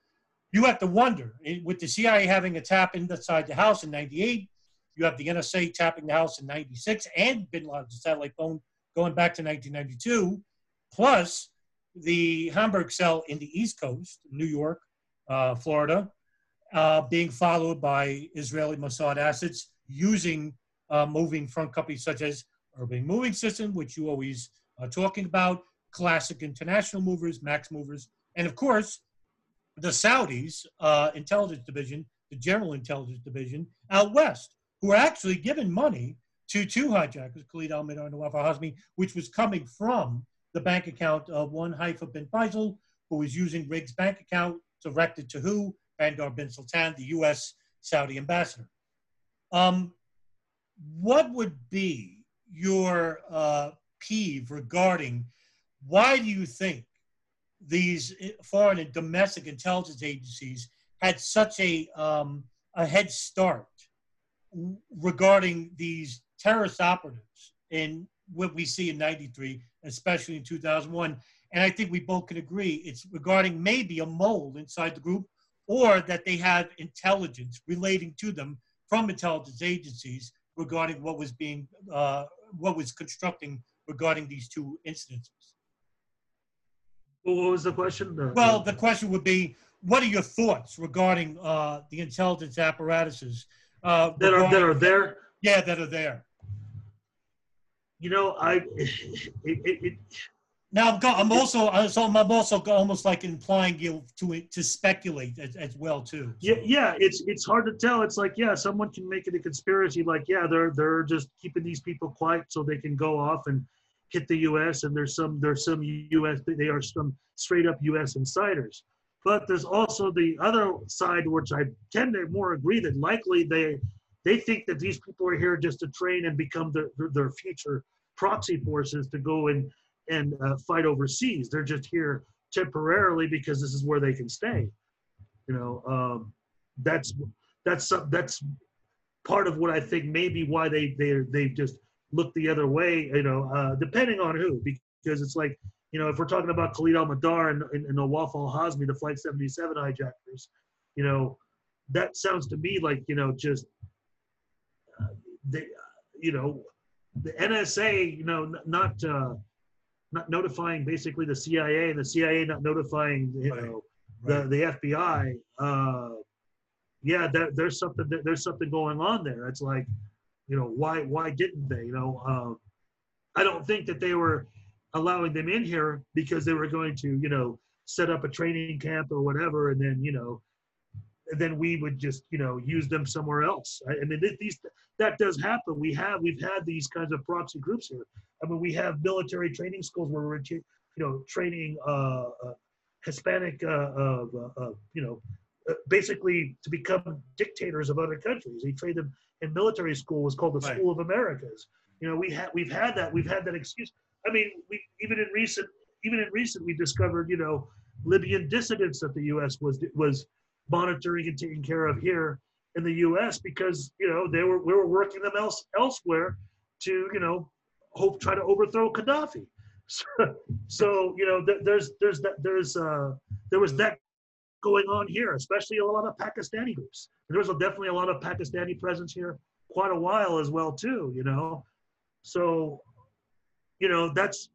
you have to wonder with the CIA having a tap inside the house in 98, you have the NSA tapping the house in 96 and bin Laden's satellite phone going back to 1992, plus the Hamburg cell in the East Coast, New York, uh, Florida, uh, being followed by Israeli Mossad assets using uh, moving front companies such as Urban Moving System, which you always are talking about, Classic International Movers, Max Movers, and of course, the Saudis uh, intelligence division, the General Intelligence Division out west, who are actually given money to two hijackers, Khalid Al Mihdhar and Nawaf Al Hazmi, which was coming from the bank account of one Haifa bin Faisal, who was using Riggs' bank account directed to who? Bandar bin Sultan, the U.S. Saudi ambassador. Um, what would be your uh, peeve regarding why do you think these foreign and domestic intelligence agencies had such a um, a head start regarding these terrorist operatives in what we see in 93 especially in 2001 and i think we both can agree it's regarding maybe a mole inside the group or that they had intelligence relating to them from intelligence agencies regarding what was being uh, what was constructing regarding these two incidences Well, what was the question? Well the question would be what are your thoughts regarding uh, the intelligence apparatuses uh, that are that are there. yeah that are there You know, I it, it, it Now I'm, go- I'm also uh, so I'm also go- almost like implying you to to speculate as, as well too. yeah yeah it's it's hard to tell. It's like yeah, someone can make it a conspiracy. Like yeah, they're they're just keeping these people quiet so they can go off and hit the U.S. and there's some there's some U.S. they are some straight up U.S. insiders. But there's also the other side, which I tend to more agree that likely they they think that these people are here just to train and become their their, future proxy forces to go and and uh, fight overseas. They're just here temporarily because this is where they can stay. You know, um, that's that's that's part of what I think maybe why they they they just look the other way. You know, uh, depending on who, because it's like you know if we're talking about Khalid Al Mihdhar and, and, and Nawaf Al Hazmi, the Flight 77 hijackers, you know, that sounds to me like you know just they, you know, the NSA, you know, not. Uh, not notifying basically the CIA and the CIA not notifying you Right, know right. the the FBI. Uh, yeah, there, there's something there's something going on there. It's like, you know, why why didn't they? You know, um, I don't think that they were allowing them in here because they were going to you know set up a training camp or whatever, and then you know. Then we would just, you know, use them somewhere else. I, I mean, these that does happen. We have we've had these kinds of proxy groups here. I mean, we have military training schools where we're, you know, training uh, uh, Hispanic, uh, uh, uh, you know, uh, basically to become dictators of other countries. We train them in military school. was called the Right. School of Americas. You know, we had we've had that. We've had that excuse. I mean, we even in recent even in recent we discovered, you know, Libyan dissidents that the U.S. was was monitoring and taking care of here in the U.S. because you know they were we were working them else elsewhere to you know hope try to overthrow Gaddafi. So, so you know th- there's there's that there's uh there was that going on here, especially a lot of Pakistani groups. There was definitely a lot of Pakistani presence here quite a while as well too. You know, so you know that's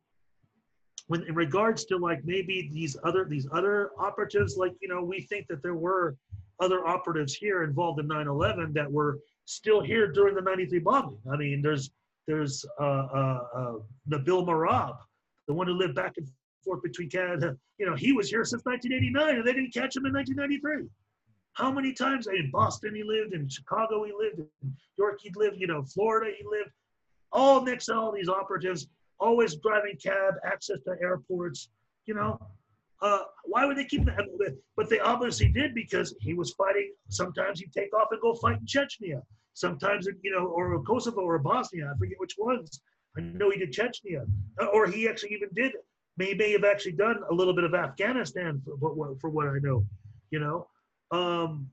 when in regards to like maybe these other these other operatives like you know we think that there were other operatives here involved in 9-11 that were still here during the 93 bombing. I mean there's there's uh, uh, uh, nabil marabh the one who lived back and forth between canada you know he was here since 1989 and they didn't catch him in 1993 how many times in boston he lived in chicago he lived in york he lived you know florida he lived. All next to all these operatives always driving cab, access to airports. You know, uh, why would they keep that? But they obviously did because he was fighting. Sometimes he'd take off and go fight in Chechnya. Sometimes, you know, or Kosovo or Bosnia. I forget which ones. I know he did Chechnya, Uh, or he actually even did. May may have actually done a little bit of Afghanistan for what for what I know. You know, um,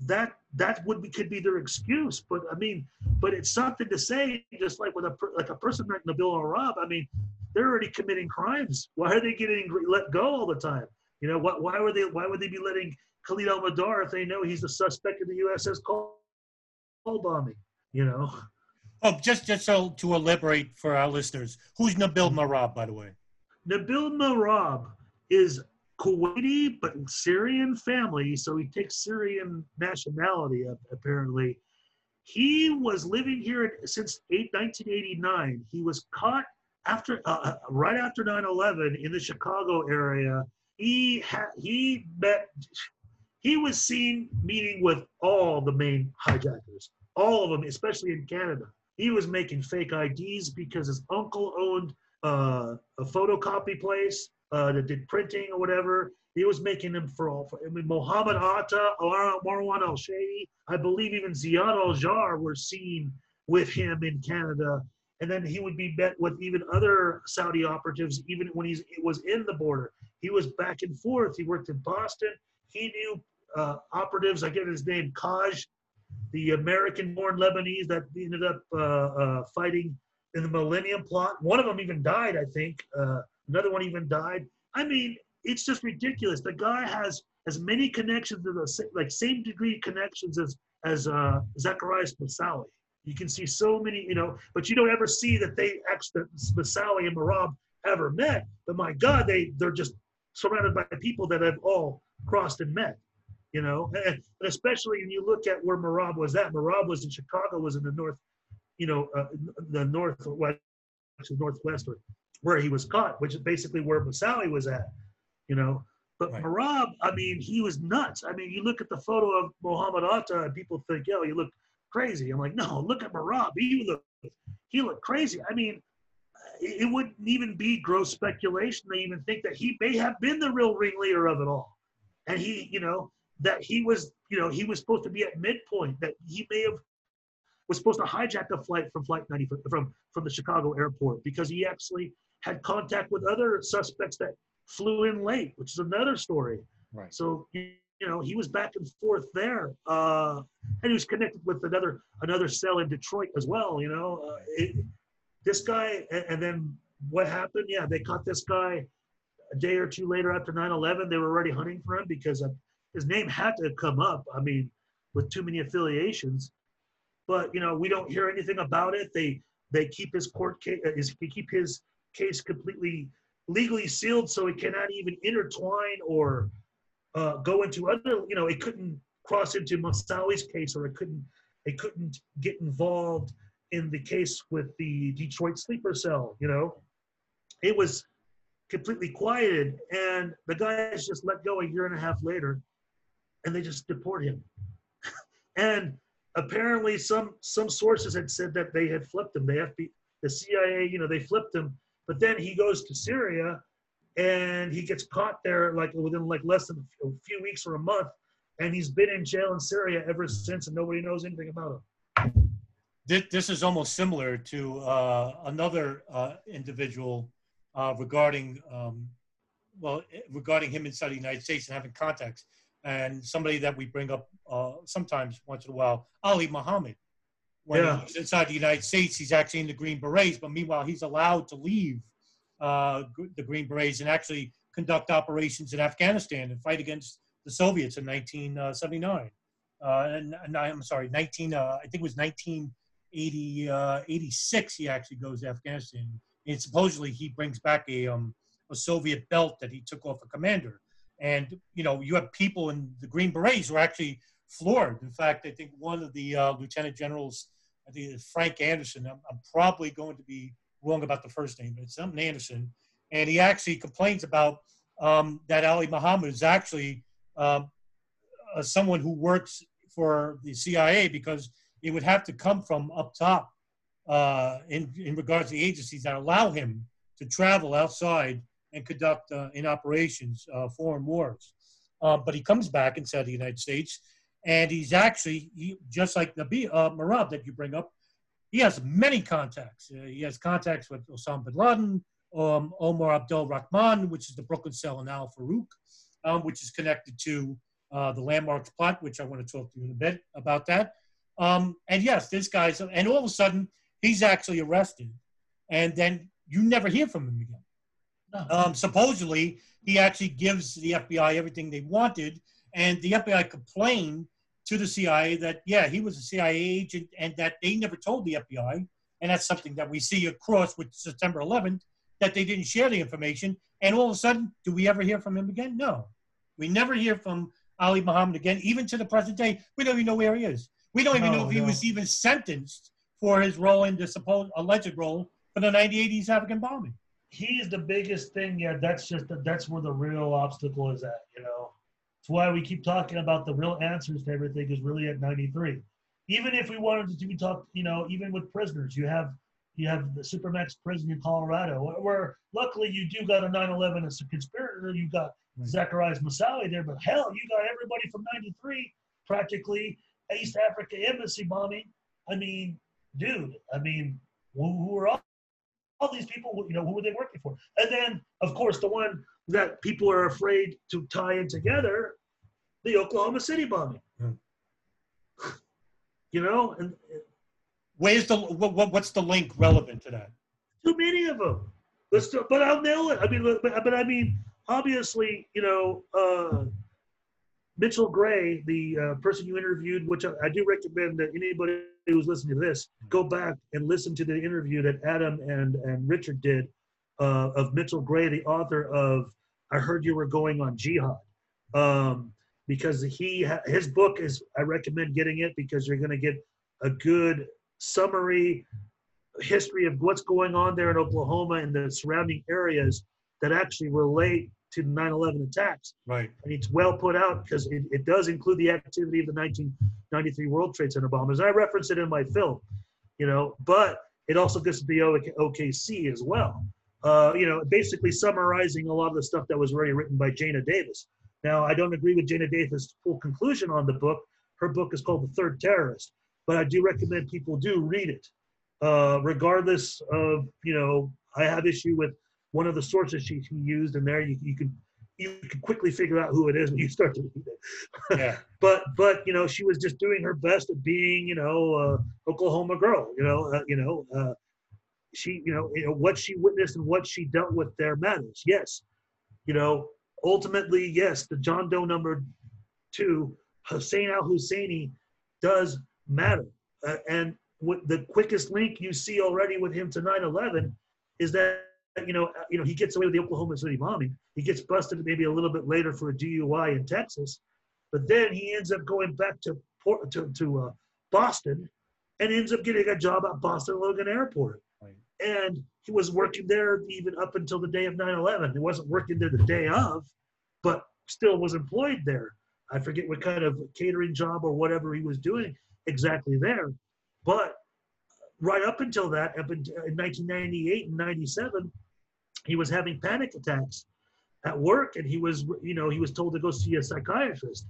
that that would be could be their excuse. But I mean, but it's something to say. Just like with a like a person like Nabil Arab, I mean, they're already committing crimes. Why are they getting let go all the time? You know, what? Why were they? Why would they be letting Khalid Al Mihdhar if they know he's a suspect in the USS Cole bombing? You know, Oh, just just so to elaborate for our listeners, who's Nabil Marabh, by the way? Nabil Marabh is Kuwaiti but Syrian family, so he takes Syrian nationality apparently. He was living here since 8, 1989. He was caught after uh, uh, right after 9/11 in the Chicago area. He had he met he was seen meeting with all the main hijackers, all of them, especially in Canada. He was making fake IDs because his uncle owned uh, a photocopy place uh, that did printing or whatever. He was making them for all. For, I mean, Mohammed Atta, Mar- Marwan Al I believe even Ziad Al Jarrah were seen with him in Canada and then he would be met with even other Saudi operatives, even when he was in the border. He was back and forth. He worked in Boston. He knew uh, operatives. I get his name, Kaj, the American-born Lebanese that ended up uh, uh, fighting in the Millennium Plot. One of them even died, I think. Another one even died. I mean, it's just ridiculous. The guy has as many connections, as the, like same degree connections as as uh, Zacarias Moussaoui. You can see so many, you know, but you don't ever see that they actually Moussaoui and Marabh ever met. But my God, they they're just surrounded by people that have all crossed and met. You know, and, and especially when you look at where Marabh was at. Marabh was in Chicago, was in the north, you know, uh, the northwest, northwest, where he was caught, which is basically where Masali was at. You know, but right. Merab, I mean, he was nuts. I mean, you look at the photo of Mohammed Atta, and people think, yo, you look crazy. I'm like, no, look at Merab. He looked, he looked crazy. I mean, it wouldn't even be gross speculation to even think that he may have been the real ringleader of it all. And he, you know, that he was, you know, he was supposed to be at midpoint, that he may have was supposed to hijack a flight from flight 90 from from the Chicago airport because he actually had contact with other suspects that flew in late, which is another story. Right. So you know he was back and forth there, uh, and he was connected with another another cell in Detroit as well. You know, uh, it, this guy, and, and then what happened? Yeah, they caught this guy a day or two later after 9/11. They were already hunting for him because his name had to come up. I mean, with too many affiliations. But you know, we don't hear anything about it. They they keep his court case. Uh, his, they keep his case completely legally sealed, so it cannot even intertwine or uh, go into other. You know, it couldn't cross into Moussaoui's case, or it couldn't it couldn't get involved in the case with the Detroit sleeper cell. You know, it was completely quieted, and the guy is just let go a year and a half later, and they just deport him. and apparently, some some sources had said that they had flipped him. The FBI, the CIA, you know, they flipped him. But then he goes to Syria, and he gets caught there like within like less than a few weeks or a month, and he's been in jail in Syria ever since, and nobody knows anything about him. This, this is almost similar to uh, another uh, individual uh, regarding, um, well, regarding him inside the United States and having contacts and somebody that we bring up uh, sometimes once in a while, Ali Muhammad. When yeah. he's inside the United States, he's actually in the Green Berets, but meanwhile, he's allowed to leave uh, the Green Berets and actually conduct operations in Afghanistan and fight against the Soviets in 1979. Uh, and, and, I'm sorry, 19, uh, I think it was 1986, uh, he actually goes to Afghanistan. And supposedly he brings back a, um, a Soviet belt that he took off a commander and, you know, you have people in the Green Berets who are actually floored. In fact, I think one of the uh, lieutenant generals, I think it's Frank Anderson, I'm, I'm, probably going to be wrong about the first name, but it's something Anderson. And he actually complains about um, that Ali Muhammad is actually um, uh, someone who works for the CIA because it would have to come from up top uh, in, in regards to the agencies that allow him to travel outside and conduct uh, in operations uh, foreign wars. Uh, but he comes back inside the United States, and he's actually he, just like Nabi uh, Merab that you bring up. He has many contacts. Uh, he has contacts with Osama bin Laden, um, Omar Abdel Rahman, which is the Brooklyn cell in Al Farouk, um, which is connected to uh, the landmarks plot, which I want to talk to you in a bit about that. Um, and yes, this guy's, and all of a sudden he's actually arrested, and then you never hear from him again. Um, supposedly, he actually gives the FBI everything they wanted, and the FBI complained to the CIA that yeah, he was a CIA agent, and that they never told the FBI, and that's something that we see across with September 11th that they didn't share the information. And all of a sudden, do we ever hear from him again? No, we never hear from Ali Muhammad again. Even to the present day, we don't even know where he is. We don't even no, know if no. he was even sentenced for his role in the supposed alleged role for the 98 East African bombing he's the biggest thing. Yeah, that's just that's where the real obstacle is at. You know, it's why we keep talking about the real answers to everything is really at 93. Even if we wanted to be talked, you know, even with prisoners, you have you have the Supermax prison in Colorado, where luckily you do got a 9/11 as a conspirator. You got right. Zacarias Moussaoui there, but hell, you got everybody from 93 practically East Africa embassy bombing. I mean, dude, I mean, who, who are all, all these people? You know, who were they working for? And then, of course, the one that people are afraid to tie in together, the Oklahoma City bombing. Hmm. You know, and Where's the what, what, what's the link relevant to that? too many of them. Let's do, but I'll nail it. I mean, but, but I mean, obviously, you know, uh, Mitchell Gray, the uh, person you interviewed, which I, I do recommend that anybody who's listening to this go back and listen to the interview that Adam and and Richard did uh, of Mitchell Gray, the author of "I Heard You Were Going on Jihad," um, because he his book is. I recommend getting it because you're going to get a good summary history of what's going on there in Oklahoma and the surrounding areas that actually relate to the 9/11 attacks. Right. And it's well put out because it, it does include the activity of the 1993 World Trade Center bombers. I reference it in my film, you know, but it also gets to the OK- OKC as well. Uh, you know, basically summarizing a lot of the stuff that was already written by Jayna Davis. Now, I don't agree with Jayna Davis' full conclusion on the book. Her book is called The Third Terrorist, but I do recommend people do read it uh, regardless of you know I have issue with one of the sources she, she used in there. You, you can you can quickly figure out who it is when you start to read it. Yeah. but but you know she was just doing her best at being you know uh, Oklahoma girl. You know uh, you know uh, she you know, you know what she witnessed and what she dealt with there matters. Yes, you know ultimately yes the John Doe number two Hussein al Husseini does matter uh, and what the quickest link you see already with him to 9/11 is that you know you know he gets away with the Oklahoma City bombing. He gets busted maybe a little bit later for a DUI in Texas, but then he ends up going back to Port, to, to uh, Boston and ends up getting a job at Boston Logan Airport. Right. And he was working there even up until the day of 9/11. He wasn't working there the day of, but still was employed there. I forget what kind of catering job or whatever he was doing exactly there. But right up until that, up in, uh, in 1998 and 97, he was having panic attacks at work, and he was, you know, he was told to go see a psychiatrist.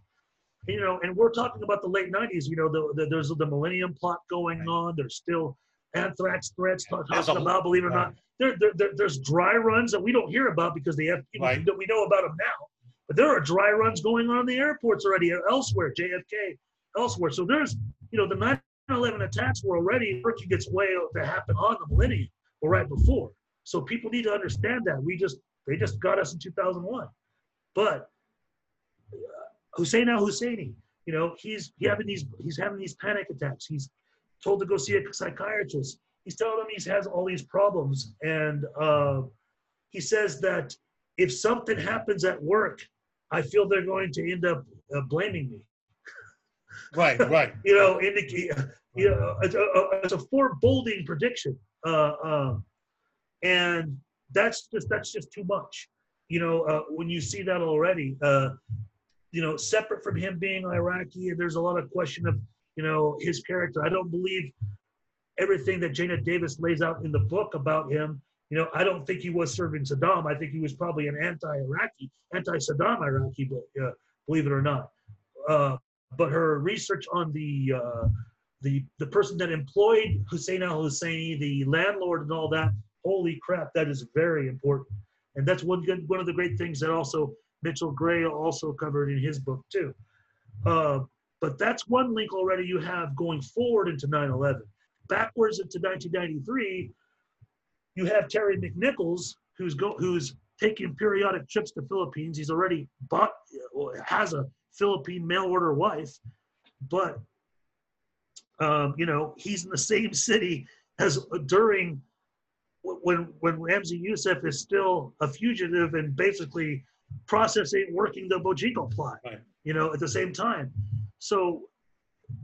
You know, and we're talking about the late 90s. You know, the, the, there's the Millennium Plot going on. There's still anthrax threats talking about, believe it or right. not. There, there, there- there's dry runs that we don't hear about because they have, Right. we know about them now. But there are dry runs going on in the airports already elsewhere, JFK, elsewhere. So there's, you know, the 9 11 attacks were already working its way to happen on the millennium or right before. So people need to understand that. We just, they just got us in 2001. But uh, Hussein al Husseini, you know, he's he having these, he's having these panic attacks. He's told to go see a psychiatrist. He's telling them he has all these problems. And uh, he says that if something happens at work, I feel they're going to end up uh, blaming me Right. Right. you know, indicate, you know, it's a, it's a foreboding prediction, uh, um, and that's just that's just too much. You know, uh, when you see that already, uh, you know, separate from him being Iraqi, there's a lot of question of you know his character. I don't believe everything that Jayna Davis lays out in the book about him. You know, I don't think he was serving Saddam. I think he was probably an anti-Iraqi, anti-Saddam Iraqi, but uh, believe it or not. Uh, but her research on the uh, the the person that employed Hussein al Husseini, the landlord, and all that. Holy crap, that is very important, and that's one good one of the great things that also Mitchell Gray also covered in his book too. Uh, but that's one link already you have going forward into 9/11. Backwards into 1993, you have Terry McNichols, who's go who's taking periodic trips to Philippines. He's already bought has a Philippine mail order wife, but um, you know he's in the same city as during when when Ramzi Youssef is still a fugitive and basically processing working the Bojinka plot. Right. You know at the same time, so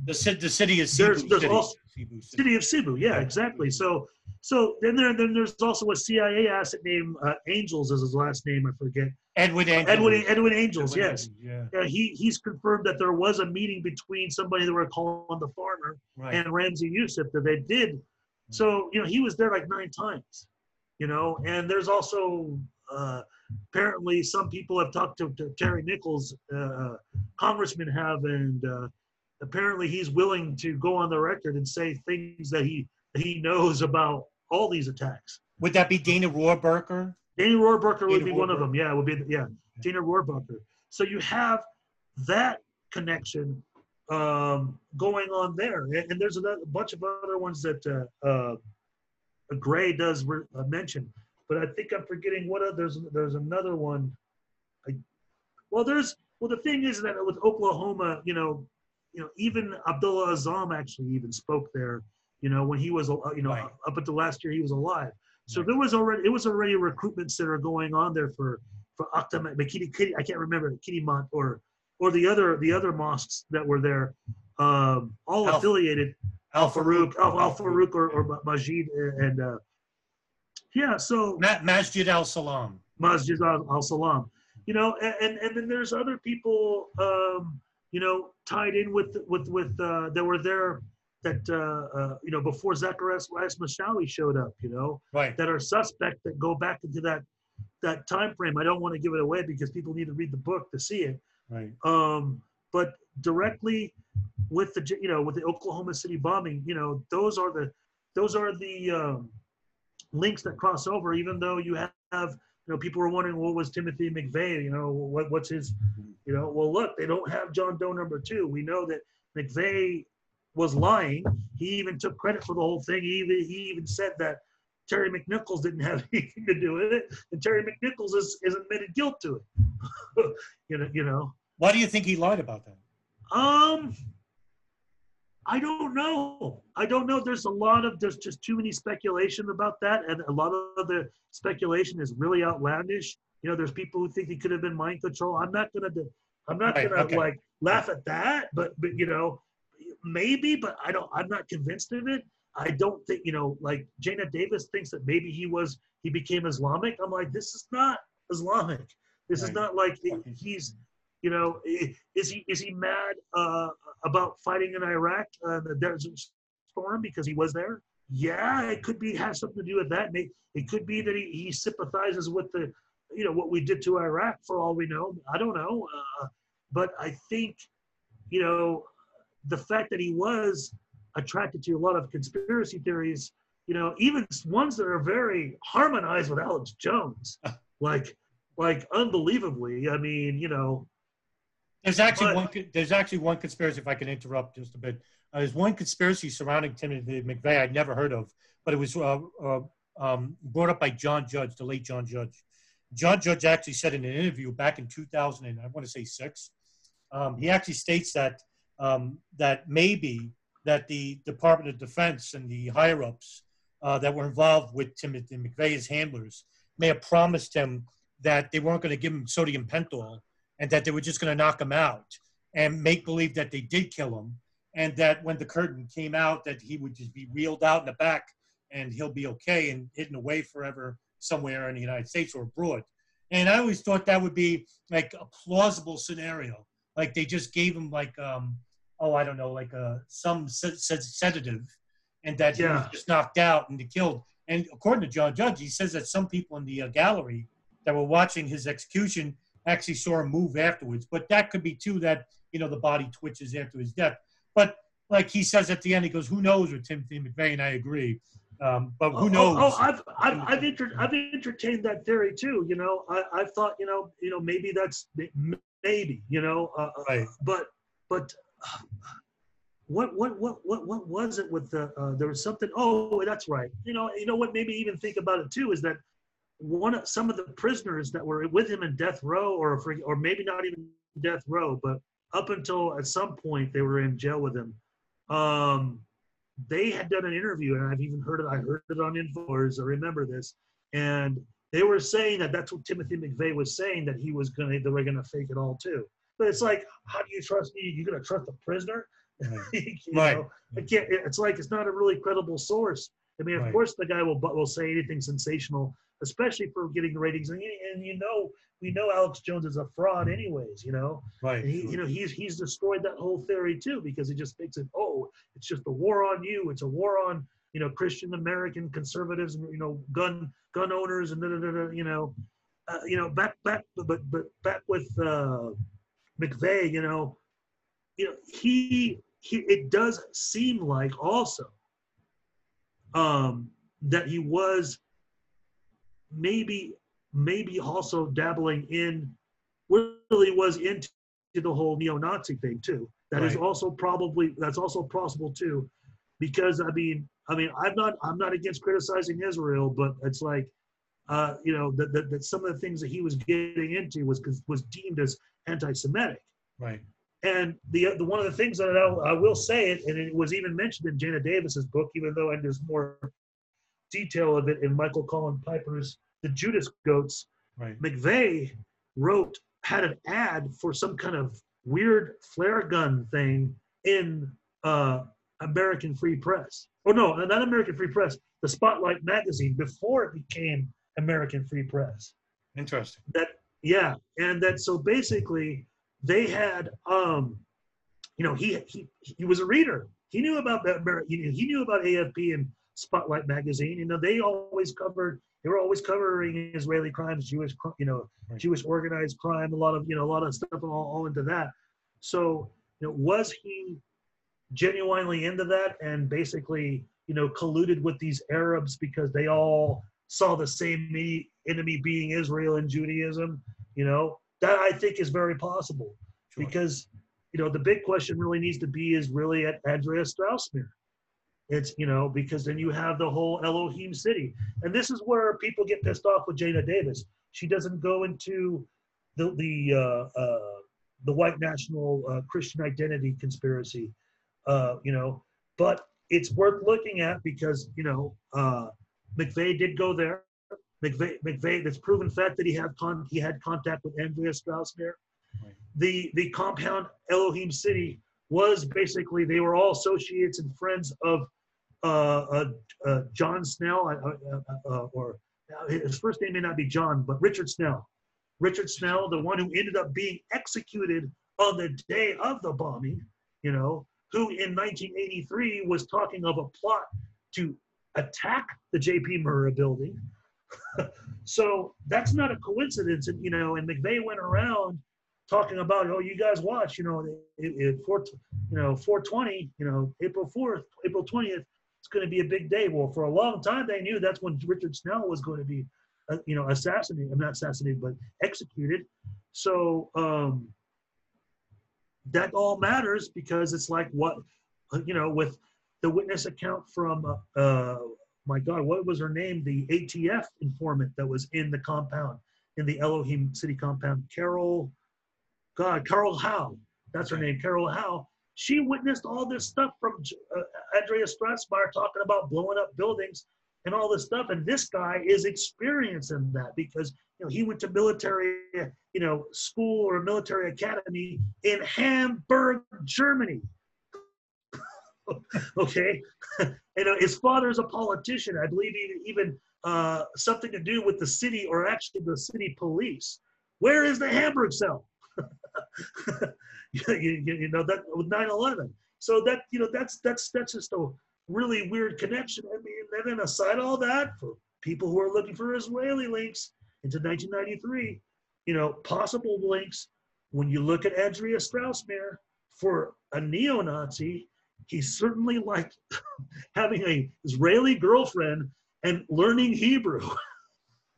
The, the city is Cebu there's City. also- Cebu City. city of Cebu, yeah, exactly. So so then there then there's also a CIA asset named uh, Angels is his last name I forget. Edwin Angel. Edwin Edwin Angels, Edwin yes. Yeah. Yeah, he he's confirmed that there was a meeting between somebody that were calling the farmer Right. and Ramzi Youssef that they did. So you know he was there like nine times, you know. And there's also uh, apparently some people have talked to, to Terry Nichols, uh, congressmen have, and uh, apparently he's willing to go on the record and say things that he he knows about all these attacks. Would that be Dana Rohrabacher? Dana Rohrabacher would be one of them. Yeah, it would be yeah, Dana Rohrabacher. So you have that connection um, going on there, and, and there's a bunch of other ones that uh, uh, Gray does re- uh, mention, but I think I'm forgetting what other, there's there's another one. I, well, there's well the thing is that with Oklahoma, you know, you know even Abdullah Azzam actually even spoke there. You know when he was uh, you know Right. up until last year he was alive. So Right. there was already it was already a recruitment center going on there for for Akhtam Makiti Kitty I can't remember Kiddimont or or the other the other mosques that were there, um, all Al- affiliated Al Farouk Al, Farouk or, or Majid and uh, yeah so Ma- Masjid Al Salam. Masjid Al Al Salam, you know, a- and and then there's other people, um, you know, tied in with with with uh, that were there that uh, uh, you know before Zacarias Moussaoui showed up, you know, Right. that are suspect that go back into that that time frame. I don't want to give it away because people need to read the book to see it. Right. Um, but directly with the you know with the Oklahoma City bombing, you know, those are the those are the um, links that cross over. Even though you have you know people were wondering what was Timothy McVeigh, you know, what what's his, you know, well look, they don't have John Doe number two. We know that McVeigh was lying. He even took credit for the whole thing. He even he even said that Terry McNichols didn't have anything to do with it, and Terry McNichols is, is admitted guilt to it. you know, you know. Why do you think he lied about that? Um, I don't know. I don't know. There's a lot of there's just too many speculation about that, and a lot of the speculation is really outlandish. You know, there's people who think he could have been mind control. I'm not gonna. do- I'm not Right, gonna okay. like laugh at that, but but you know, maybe. But I don't. I'm not convinced of it. I don't think you know. Like Jayna Davis thinks that maybe he was he became Islamic. I'm like, this is not Islamic. This is not like he's you know, is he is he mad uh, about fighting in Iraq, uh, the Desert Storm, because he was there? Yeah, it could be have something to do with that. May- It could be that he, he sympathizes with the, you know, what we did to Iraq. For all we know, I don't know. Uh, but I think, you know, the fact that he was attracted to a lot of conspiracy theories, you know, even ones that are very harmonized with Alex Jones, like like unbelievably. I mean, you know, There's actually But- one. There's actually one conspiracy. If I can interrupt just a bit, uh, there's one conspiracy surrounding Timothy McVeigh I'd never heard of, but it was uh, uh, um, brought up by John Judge, the late John Judge. John Judge actually said in an interview back in 2000, and I want to say six, um, he actually states that um, that maybe that the Department of Defense and the higher ups uh, that were involved with Timothy McVeigh's handlers may have promised him that they weren't going to give him sodium pentothal and that they were just going to knock him out and make believe that they did kill him and that when the curtain came out that he would just be wheeled out in the back and he'll be okay and hidden away forever somewhere in the united states or abroad. And i always thought that would be like a plausible scenario. Like they just gave him like um oh i don't know like a some sed- sed- sedative and that he was just knocked out and killed. And according to john judge he says that some people in the uh, gallery that were watching his execution actually saw him move afterwards. But that could be too that you know the body twitches after his death. But like he says at the end, he goes, "Who knows?" with Timothy McVeigh, and I agree. Um, but who Oh, knows? Oh, oh, I've I've I've, enter, I've entertained that theory too. You know, I I thought you know you know maybe that's maybe you know, uh, uh, Right. but but uh, what what what what what was it with the uh, there was something? Oh, that's right. You know you know what? Maybe even think about it too is that one of some of the prisoners that were with him in death row or for, or maybe not even death row, but up until at some point they were in jail with him. Um, they had done an interview, and I've even heard it. I heard it on Infowars. I remember this, and they were saying that that's what Timothy McVeigh was saying that he was gonna they were gonna fake it all too. But it's like, how do you trust me? You're gonna trust a prisoner? you Right. know, I can't. It's like it's not a really credible source. I mean, of Right. course, the guy will will say anything sensational, especially for getting ratings. And, you- and you know, we know Alex Jones is a fraud, anyways. You know, right. and he, you know, he's he's destroyed that whole theory too because he just makes it, oh, it's just a war on you. It's a war on you know Christian American conservatives and you know gun gun owners and da, da, da, da, you know, uh, you know back back but but back with uh, McVeigh, you know, you know he he it does seem like also um, that he was maybe maybe also dabbling in really was into the whole neo-Nazi thing too. That is Right. also probably that's also possible too, because I mean I mean I'm not I'm not against criticizing Israel, but it's like uh, you know that, that that some of the things that he was getting into was was deemed as anti-Semitic. Right. And the, the one of the things that I, I will say it, and it was even mentioned in Jayna Davis's book, even though and there's more detail of it in Michael Collins Piper's The Judas Goats. Right. McVeigh wrote had an ad for some kind of weird flare gun thing in uh, American Free Press. Oh no, not American Free Press, the Spotlight magazine before it became American Free Press Interesting. that yeah and that so basically they had um you know he he, he was a reader he knew about that Ameri- he knew, he knew about afp and spotlight magazine you know they always covered they were always covering israeli crimes jewish you know Right. jewish organized crime a lot of you know a lot of stuff all, all into that so you know was he genuinely into that and basically you know colluded with these arabs because they all saw the same me- enemy being israel and judaism you know that i think is very possible Sure. because you know the big question really needs to be is really at andrea strassmeir it's you know because then you have the whole elohim city. And this is where people get pissed off with jayna davis. She doesn't go into the the uh, uh, the white national uh, christian identity conspiracy uh, you know. But it's worth looking at because you know uh, mcveigh did go there. Mcveigh mcveigh it's proven fact that he had con- he had contact with andrea strassmeir Right. the the compound Elohim City was basically they were all associates and friends of John Snell, uh, uh, uh, or uh, his first name may not be John, but Richard Snell. Richard Snell, the one who ended up being executed on the day of the bombing, you know, who in 1983 was talking of a plot to attack the J.P. Murrah building. so that's not a coincidence, and you know, and McVeigh went around talking about, oh, you guys watch, you know, it, it, four, you know, 420, you know, April 4th, April 20th, it's going to be a big day. Well, for a long time, they knew that's when Richard Snell was going to be, uh, you know, assassinated. I'm not assassinated, but executed. So um, that all matters because it's like what, uh, you know, with the witness account from, uh, uh, my God, what was her name? The ATF informant that was in the compound, in the Elohim City compound, Carol. God, Carol Howe. That's her name, Carol Howe. She witnessed all this stuff from uh, Andrea Strassmeir talking about blowing up buildings and all this stuff. And this guy is experiencing that because you know he went to military, you know, school or military academy in Hamburg, Germany. okay, know his father is a politician. I believe even even uh, something to do with the city or actually the city police. Where is the Hamburg cell? you, you, you know that with 9/11. So that you know that's that's that's just a really weird connection. I mean, and then aside all that, for people who are looking for Israeli links into 1993, you know, possible links. When you look at Andrea Strassmeir for a neo-Nazi, he certainly liked having a Israeli girlfriend and learning Hebrew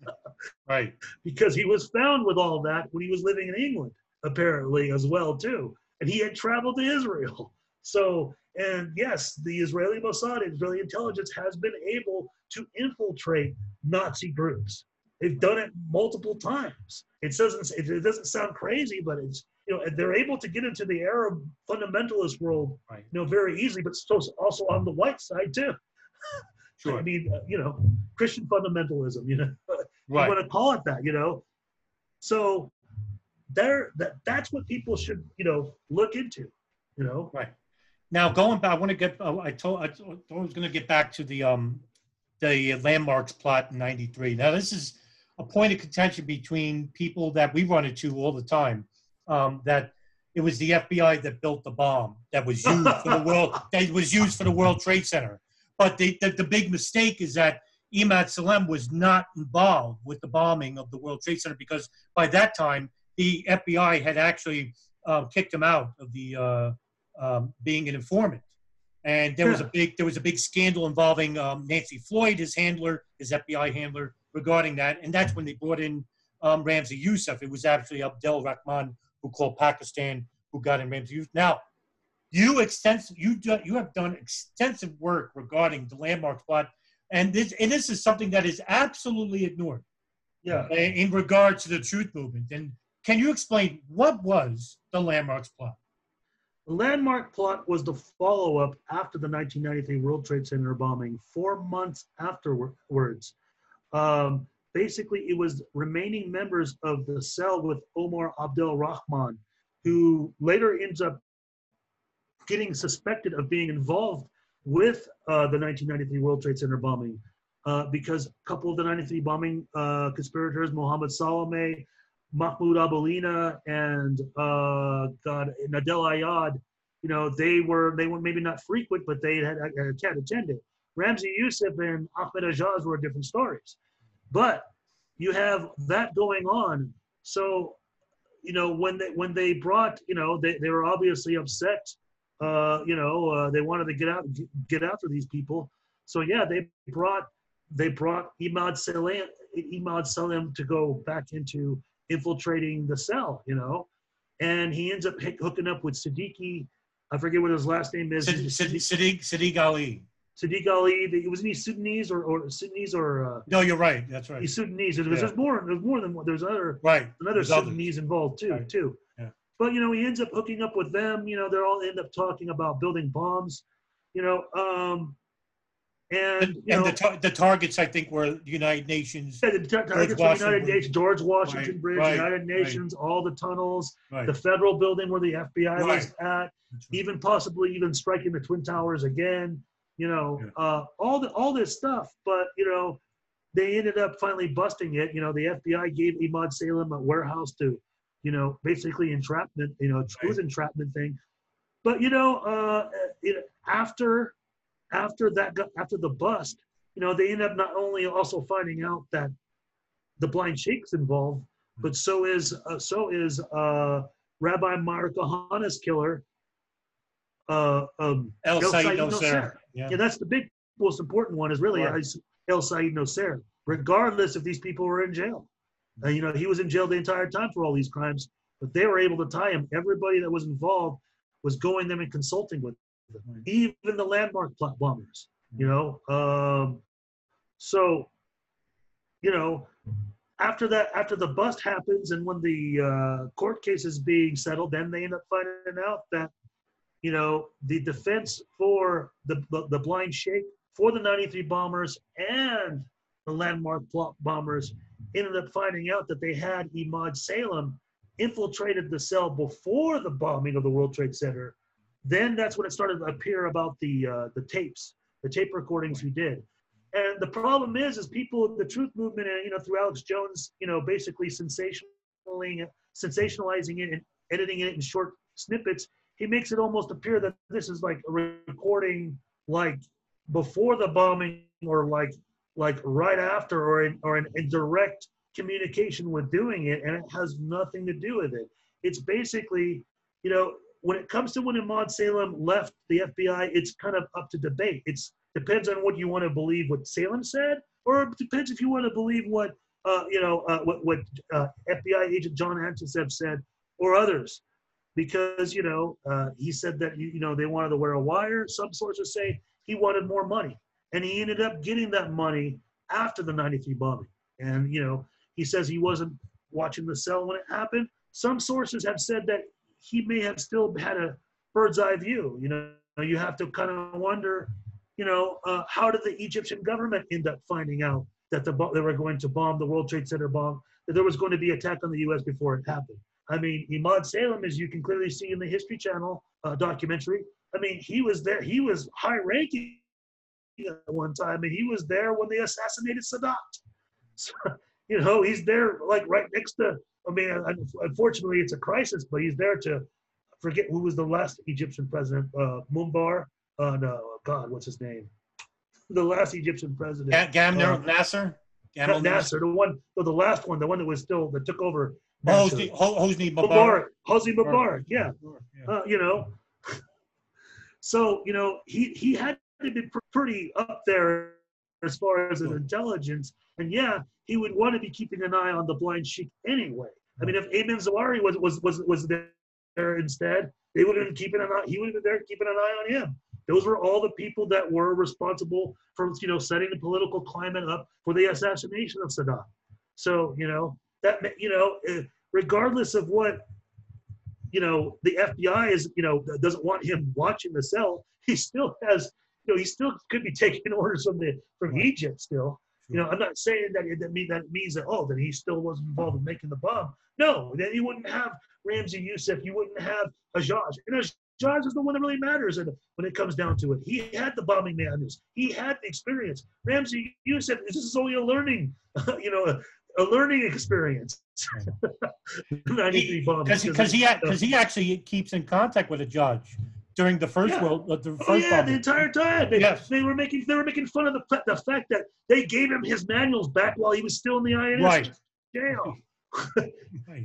Right. because he was found with all that when he was living in England, apparently as well too, and he had traveled to Israel. So, and yes, the Israeli Mossad, Israeli intelligence, has been able to infiltrate Nazi groups. They've done it multiple times. It doesn't it, doesn't sound crazy, but it's you know they're able to get into the Arab fundamentalist world, Right. you know, very easily, but so also on the white side too. Sure. I mean, uh, you know, Christian fundamentalism, you know, you want to call it that, you know. So there, that that's what people should, you know, look into, you know. Right. Now going back, I want to get. uh, I told I told- I was going to get back to the um the landmarks plot in '93. Now this is a point of contention between people that we run into all the time. Um, that it was the FBI that built the bomb that was used for the world that was used for the World Trade Center. But the, the, the big mistake is that Imad Salem was not involved with the bombing of the World Trade Center because by that time the FBI had actually uh, kicked him out of the uh, um, being an informant. and there was a big there was a big scandal involving um, Nancy Floyd, his handler, his FBI handler, regarding that, and that's when they brought in um, Ramzi Youssef. It was actually Abdel Rahman who called Pakistan who got in Ramzi Youssef. Now, you extensive you do, you have done extensive work regarding the landmark plot, and this and this is something that is absolutely ignored Yeah. in in regard to the truth movement. And can you explain what was the landmarks plot? The landmark plot was the follow up after the 1993 World Trade Center bombing, four months afterwards. Um, basically, it was remaining members of the cell with Omar Abdel Rahman, who later ends up getting suspected of being involved with uh, the 1993 World Trade Center bombing. Uh, because a couple of the 93 bombing uh, conspirators, Mohammed Saleh, Mahmoud Abouhalima, and uh, God, Nidal Ayyad, you know, they were they were maybe not frequent, but they had, had, had attended. Ramzi Youssef and Ahmed Ajaj were different stories, but you have that going on. So, you know, when they when they brought, you know, they, they were obviously upset. Uh, you know, uh, they wanted to get out get after these people. So yeah, they brought they brought Imad Salem Imad Salem to go back into infiltrating the cell, you know, and he ends up hooking up with Siddiqui. I forget what his last name is. Sid- Sid- Sadiq Sadiq Ali. Sadiq Ali. Wasn't he Sudanese or, or Sudanese or uh, No, you're right. That's right. he's Sudanese? There's, Yeah. there's more. There's more than one. There's other Right. another There's others. Sudanese involved too. Right. Too. Yeah. But you know, he ends up hooking up with them. You know, they're all end up talking about building bombs. You know, um, and And, you and know, the, tar- the targets, I think, were United Nations. Yeah, the tar- targets Washington United Nations, George Washington Right, Bridge, right, United right. Nations, all the tunnels, Right. the federal building where the FBI was at, right. even possibly even striking the Twin Towers again. You know, Yeah. uh, all the all this stuff. But you know, they ended up finally busting it. You know, the FBI gave Imad Salem a warehouse to, you know, basically entrapment. You know, was entrapment thing. But you know, uh, it, after after that after the bust, you know, they end up not only also finding out that the blind sheikh's involved, but so is uh, so is uh, Rabbi Meir Kahane's killer, uh, um, El El Said. Nosair. Yeah. Yeah, that's the big, most important one is really Right. El Said Nosair, regardless if these people were in jail. Uh, you know, he was in jail the entire time for all these crimes, but they were able to tie him. Everybody that was involved was going them and consulting with. Even the landmark plot bombers, you know. Um, so, you know, after that, after the bust happens and when the uh, court case is being settled, then they end up finding out that, you know, the defense for the, the, the blind sheikh, for the 93 bombers and the landmark plot bombers ended up finding out that they had Imad Salem infiltrated the cell before the bombing of the World Trade Center. Then that's when it started to appear about the uh, the tapes, the tape recordings he did. And the problem is, is people, the truth movement, and you know, through Alex Jones, you know, basically sensationalizing it, sensationalizing it and editing it in short snippets, he makes it almost appear that this is like a recording, like before the bombing, or like like right after, or in or in direct communication with doing it, and it has nothing to do with it. It's basically, you know, when it comes to when Ahmad Salem left the FBI, it's kind of up to debate. It depends on what you want to believe what Salem said, or it depends if you want to believe what uh, you know uh, what what uh, FBI agent John Anticev said or others, because you know uh, he said that you, you know they wanted to wear a wire. Some sources say he wanted more money, and he ended up getting that money after the '93 bombing. And you know he says he wasn't watching the cell when it happened. Some sources have said that he may have still had a bird's eye view. You know, you have to kind of wonder, you know, uh, how did the Egyptian government end up finding out that the they were going to bomb the World Trade Center bomb, that there was going to be attack on the U.S. before it happened? I mean, Imad Salem, as you can clearly see in the History Channel uh, documentary, I mean, he was there. He was high ranking at one time, and he was there when they assassinated Sadat. So, you know, he's there like right next to. I mean, unfortunately, it's a crisis, but he's there to forget who was the last Egyptian president, uh, Mumbar. Uh, no, God, what's his name? The last Egyptian president. Ga- Gamner Uh, Nasser? Gamal Nasser, the one, no, the last one, the one that was still that took over. Hosni. Ho- Hosni Mubarak, Mubarak. Hosni Mubarak, yeah. Yeah. Uh, you know, So you know, he he had to be pretty up there as far as his intelligence, and yeah, he would want to be keeping an eye on the blind sheik anyway. I mean, if Ayman Zawahiri was was was was there instead, they would have been keeping an eye. He would have been there keeping an eye on him. Those were all the people that were responsible for you know setting the political climate up for the assassination of Sadat. So you know that you know eh, regardless of what you know the FBI is you know doesn't want him watching the cell, he still has you know he still could be taking orders from the from Egypt still. You know, I'm not saying that that, mean, that means that oh that he still wasn't involved in making the bomb. No, then you wouldn't have Ramzi Youssef, you wouldn't have Hajjaj. And Hajjaj is the one that really matters and when it comes down to it. He had the bombing manuals. He had the experience. Ramzi Youssef, this is only a learning, you know, a, a learning experience. Because he, because he, because he actually keeps in contact with a judge during the first yeah. world, uh, the first oh, yeah, the entire time. They, yes. they were making they were making fun of the the fact that they gave him his manuals back while he was still in the INS right. jail.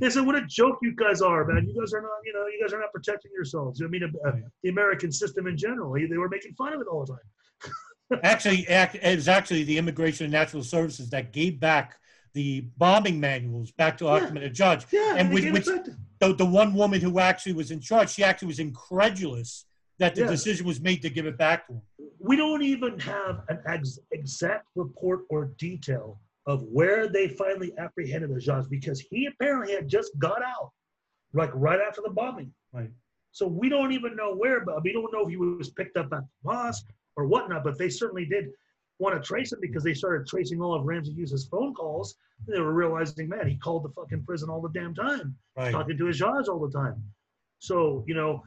they said, "What a joke you guys are, man! You guys are not, you know, you guys are not protecting yourselves." I mean, uh, the American system in general. They were making fun of it all the time. actually, it was actually the Immigration and Natural Services that gave back the bombing manuals back to Ahmed yeah. Judge. Yeah, and with, which the, the one woman who actually was in charge, she actually was incredulous that the decision was made to give it back to him. We don't even have an ex- exact report or detail of where they finally apprehended Hajjaj because he apparently had just got out, like right after the bombing. Right. So we don't even know where, but we don't know if he was picked up at the mosque or whatnot. But they certainly did want to trace him because they started tracing all of Ramzi Youssef's phone calls. They were realizing, man, he called the fucking prison all the damn time, right. talking to his Hajjaj all the time. So you know,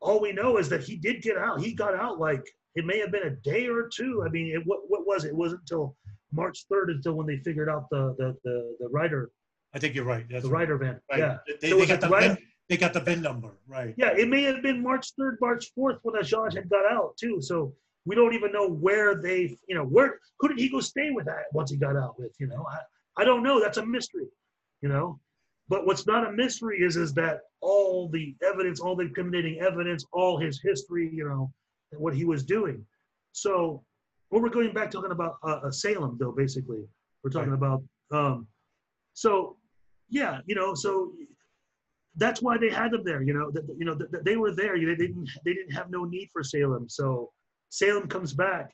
all we know is that he did get out. He got out like it may have been a day or two. I mean, it, what what was it? It wasn't until March 3rd until when they figured out the the the, the Ryder. I think you're right. That's the right. Ryder van. Right. Yeah. They, so they got the VIN, they got the VIN number. Right. Yeah, it may have been March 3rd, March 4th when Hajjaj had got out too. So we don't even know where they, you know, where who did he go stay with that once he got out with? You know, I, I don't know. That's a mystery. You know, but what's not a mystery is is that all the evidence, all the incriminating evidence, all his history, you know, what he was doing. So well, we're going back talking about uh, uh, Salem, though. Basically, we're talking right. about. Um, so, yeah, you know, so that's why they had them there. You know, that you know that they were there. You, They didn't they didn't have no need for Salem. So Salem comes back,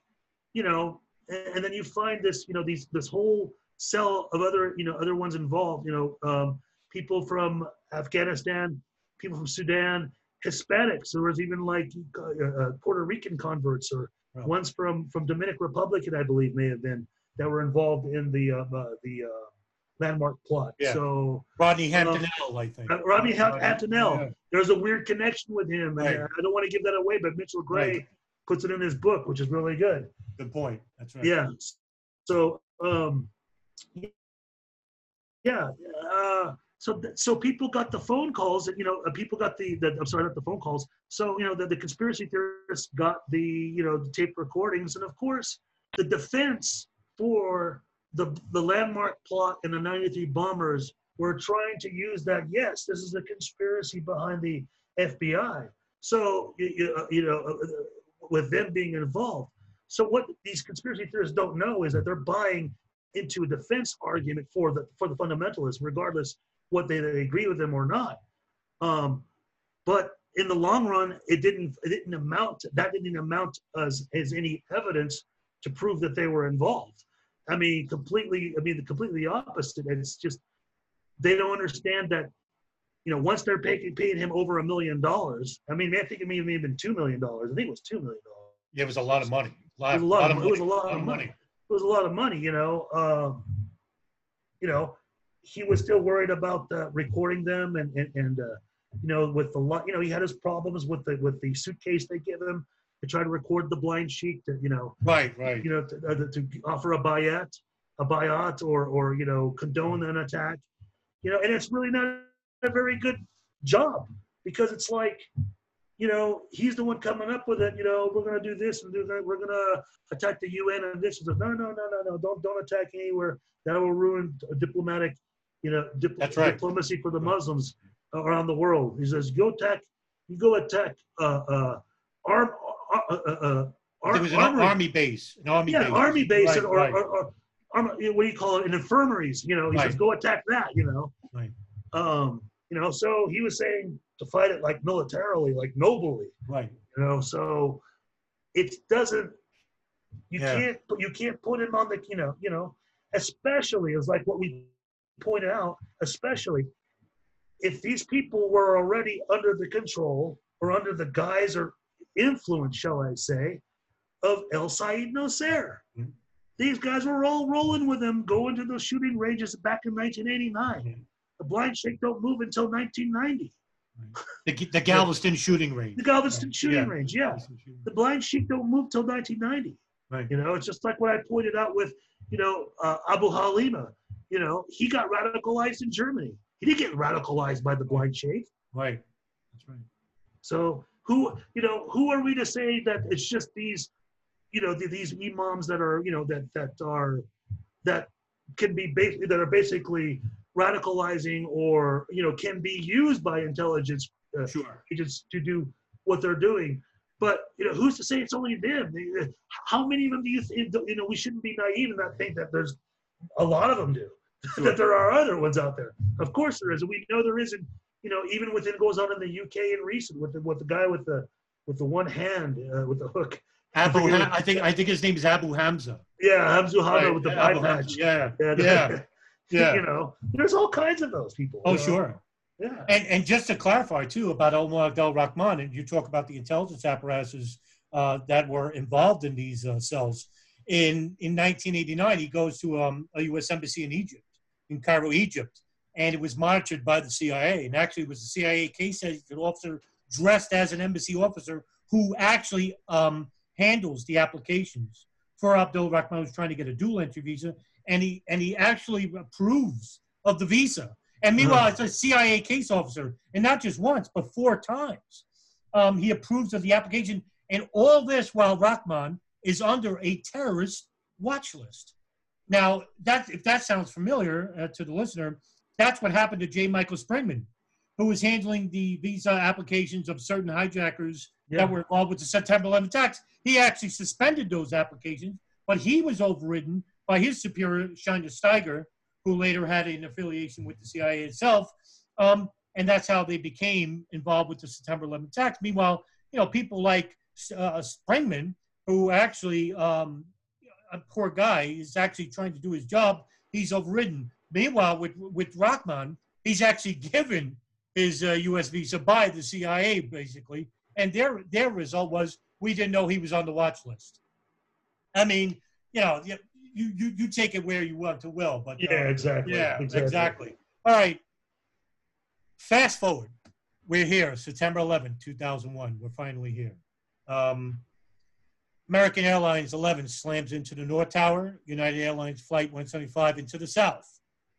you know, and, and then you find this, you know, these this whole cell of other you know other ones involved. You know, um, people from Afghanistan, people from Sudan, Hispanics. There was even like uh, uh Puerto Rican converts or Right. One's from from Dominican Republic, I believe may have been that were involved in the uh, uh, the uh, landmark plot. Yeah. So Rodney um, Hampton-El, I think. Uh, Rodney Hampton-El. Yeah. There's a weird connection with him. Right. I don't want to give that away, but Mitchell Gray right. puts it in his book, which is really good. Good point. That's right. Yeah. So um, yeah. Uh, so, so people got the phone calls, you know, uh, people got the, the I'm sorry, not the phone calls. So, you know, the, the conspiracy theorists got the, you know, the tape recordings, and of course, the defense for the the landmark plot and the 93 bombers were trying to use that. Yes, this is a conspiracy behind the FBI. So, you, uh, you know, uh, with them being involved. So, what these conspiracy theorists don't know is that they're buying into a defense argument for the for the fundamentalists, regardless what they, they agree with them or not. Um, but in the long run, it didn't it didn't amount that didn't amount as as any evidence to prove that they were involved. I mean, completely. I mean, the completely opposite. And it's just they don't understand that. You know, once they're paying paying him over a million dollars. I mean, I think it may have been two million dollars. I think it was two million dollars. Yeah, it was a lot of money. A lot, it was a lot, lot of, money. It was a lot, of money. money. It was a lot of money. You know. Um, you know, he was still worried about uh, recording them and and, and uh, you know with the you know he had his problems with the with the suitcase they give him to try to record the blind sheik to you know right right. you know to, uh, to offer a bayat a bayat or or you know condone an attack you know and it's really not a very good job because it's like you know he's the one coming up with it you know we're going to do this and do that we're going to attack the un and this and no no no no no don't don't attack anywhere. That will ruin diplomatic you know, dip- right. diplomacy for the Muslims around the world. He says, go attack, you go attack uh, uh, arm, uh, uh, uh, ar- There was an armory- army base, an army yeah, base. army base Right, or, right. or, or, arm- what do you call it? In infirmaries, you know. He says, "Go attack that," you know. Right. Um, you know, so he was saying to fight it like militarily, like nobly, Right. you know. So it doesn't. You Yeah. can't you can't put him on the you know you know, especially as like what we pointed out, especially if these people were already under the control or under the guise or influence, shall I say, of El Said Nasser. Mhm. These guys were all rolling with him, going to those shooting ranges back in 1989. Mhm. The blind sheikh don't move until 1990. The, the Calverton shooting range. The Calverton shooting Yeah. range, yeah. The blind sheik don't move till 1990. Right. You know, it's just like what I pointed out with, you know, uh, Abu Halima. You know, he got radicalized in Germany. He didn't get radicalized by the blind sheikh. Right. That's right. So who, you know, who are we to say that it's just these, you know, th- these imams that are, you know, that that are, that can be basically that are basically radicalizing or you know can be used by intelligence uh, Sure. agents to do what they're doing. But you know, who's to say it's only them? How many of them do you think? You know, we shouldn't be naive and not think that there's a lot of them do. that there are other ones out there. Of course there is. And we know there isn't. You know, even within it goes on in the UK in recent with the with the guy with the with the one hand uh, with the hook. Abu, forget Ha- I think I think his name is Abu Hamza. Yeah, Hamzu Hamza Right, with the yeah, Hamza, patch. Yeah. And, Yeah. Yeah. you know, there's all kinds of those people. Oh, you know? sure. Yeah. And and just to clarify too about Omar Abdel Rahman, and you talk about the intelligence apparatuses uh, that were involved in these uh, cells. In in 1989, he goes to um, a U.S. embassy in Egypt, in Cairo, Egypt, and it was monitored by the CIA. And actually, it was a CIA case agent officer dressed as an embassy officer who actually um, handles the applications for Abdul Rahman, who's trying to get a dual entry visa, and he and he actually approves of the visa. And meanwhile, it's a CIA case officer, and not just once, but four times. Um, he approves of the application, and all this while Rahman is under a terrorist watch list. Now, that if that sounds familiar uh, to the listener, that's what happened to J. Michael Springman, who was handling the visa applications of certain hijackers Yeah. that were involved with the September 11 attacks. He actually suspended those applications, but he was overridden by his superior, Shayna Steinger, who later had an affiliation with the CIA itself. Um, and that's how they became involved with the September 11 attacks. Meanwhile, you know, people like uh, Springman, who actually, um, a poor guy, is actually trying to do his job, he's overridden. Meanwhile, with, with Rahman, he's actually given his uh, U.S. visa by the CIA, basically. And their, their result was we didn't know he was on the watch list. I mean, you know, you, you, you, take it where you want to will, but uh, Yeah, exactly. yeah, exactly. All right. Fast forward. We're here, September 11, 2001. We're finally here. Um, American Airlines 11 slams into the North Tower. United Airlines Flight 175 into the South.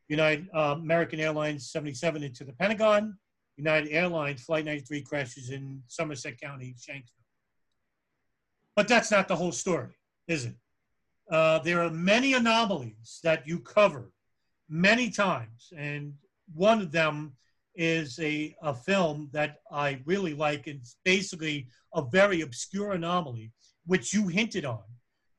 United uh, American Airlines 77 into the Pentagon. United Airlines Flight 93 crashes in Somerset County, Shanksville. But that's not the whole story, is it? Uh, there are many anomalies that you cover many times, and one of them is a, a film that I really like. It's basically a very obscure anomaly, which you hinted on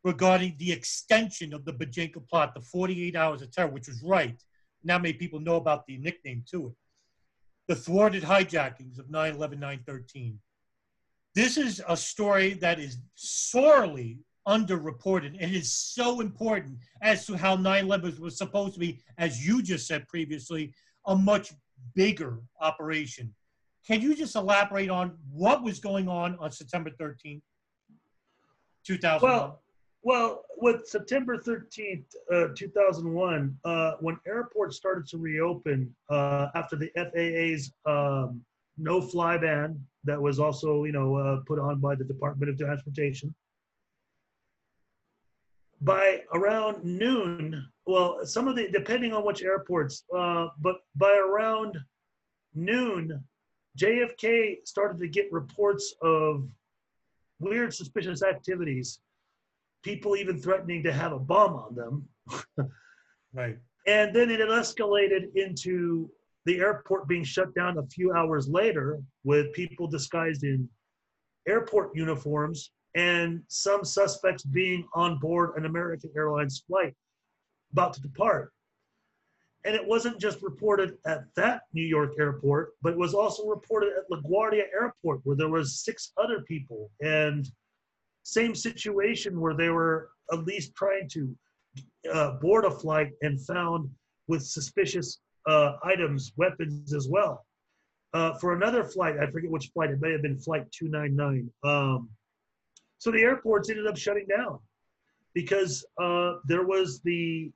regarding the extension of the Bojinka plot, the 48 hours of terror, which was right. Not many people know about the nickname to it. The thwarted hijackings of 9 11 9 13. This is a story that is sorely underreported and is so important as to how 9-11 was supposed to be as you just said previously a much bigger operation can you just elaborate on what was going on on september 13th 2001 Well, well, with September 13th, uh, 2001, uh, when airports started to reopen uh, after the FAA's um, no-fly ban that was also, you know, uh, put on by the Department of Transportation, by around noon, well, some of the, depending on which airports, uh, but by around noon, JFK started to get reports of weird, suspicious activities, people even threatening to have a bomb on them. right And then it escalated into the airport being shut down a few hours later with people disguised in airport uniforms and some suspects being on board an American Airlines flight about to depart. And it wasn't just reported at that New York airport, but it was also reported at LaGuardia Airport, where there was six other people. And same situation where they were at least trying to uh, board a flight and found with suspicious uh, items, weapons as well. Uh, for another flight, I forget which flight, it may have been flight 299. Um, so the airports ended up shutting down because uh, there was the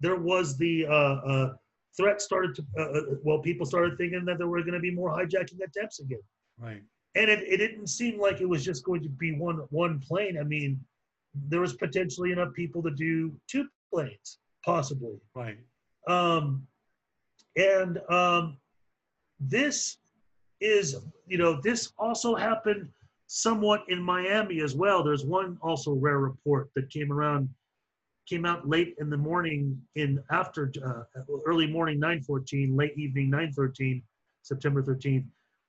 there was the uh, uh, threat started to uh, uh, well people started thinking that there were going to be more hijacking attempts again Right. and it, it didn't seem like it was just going to be one one plane i mean there was potentially enough people to do two planes possibly Right. um, and um, this is you know this also happened somewhat in miami as well there's one also rare report that came around came out late in the morning in after uh, early morning 914 late evening 913 september 13th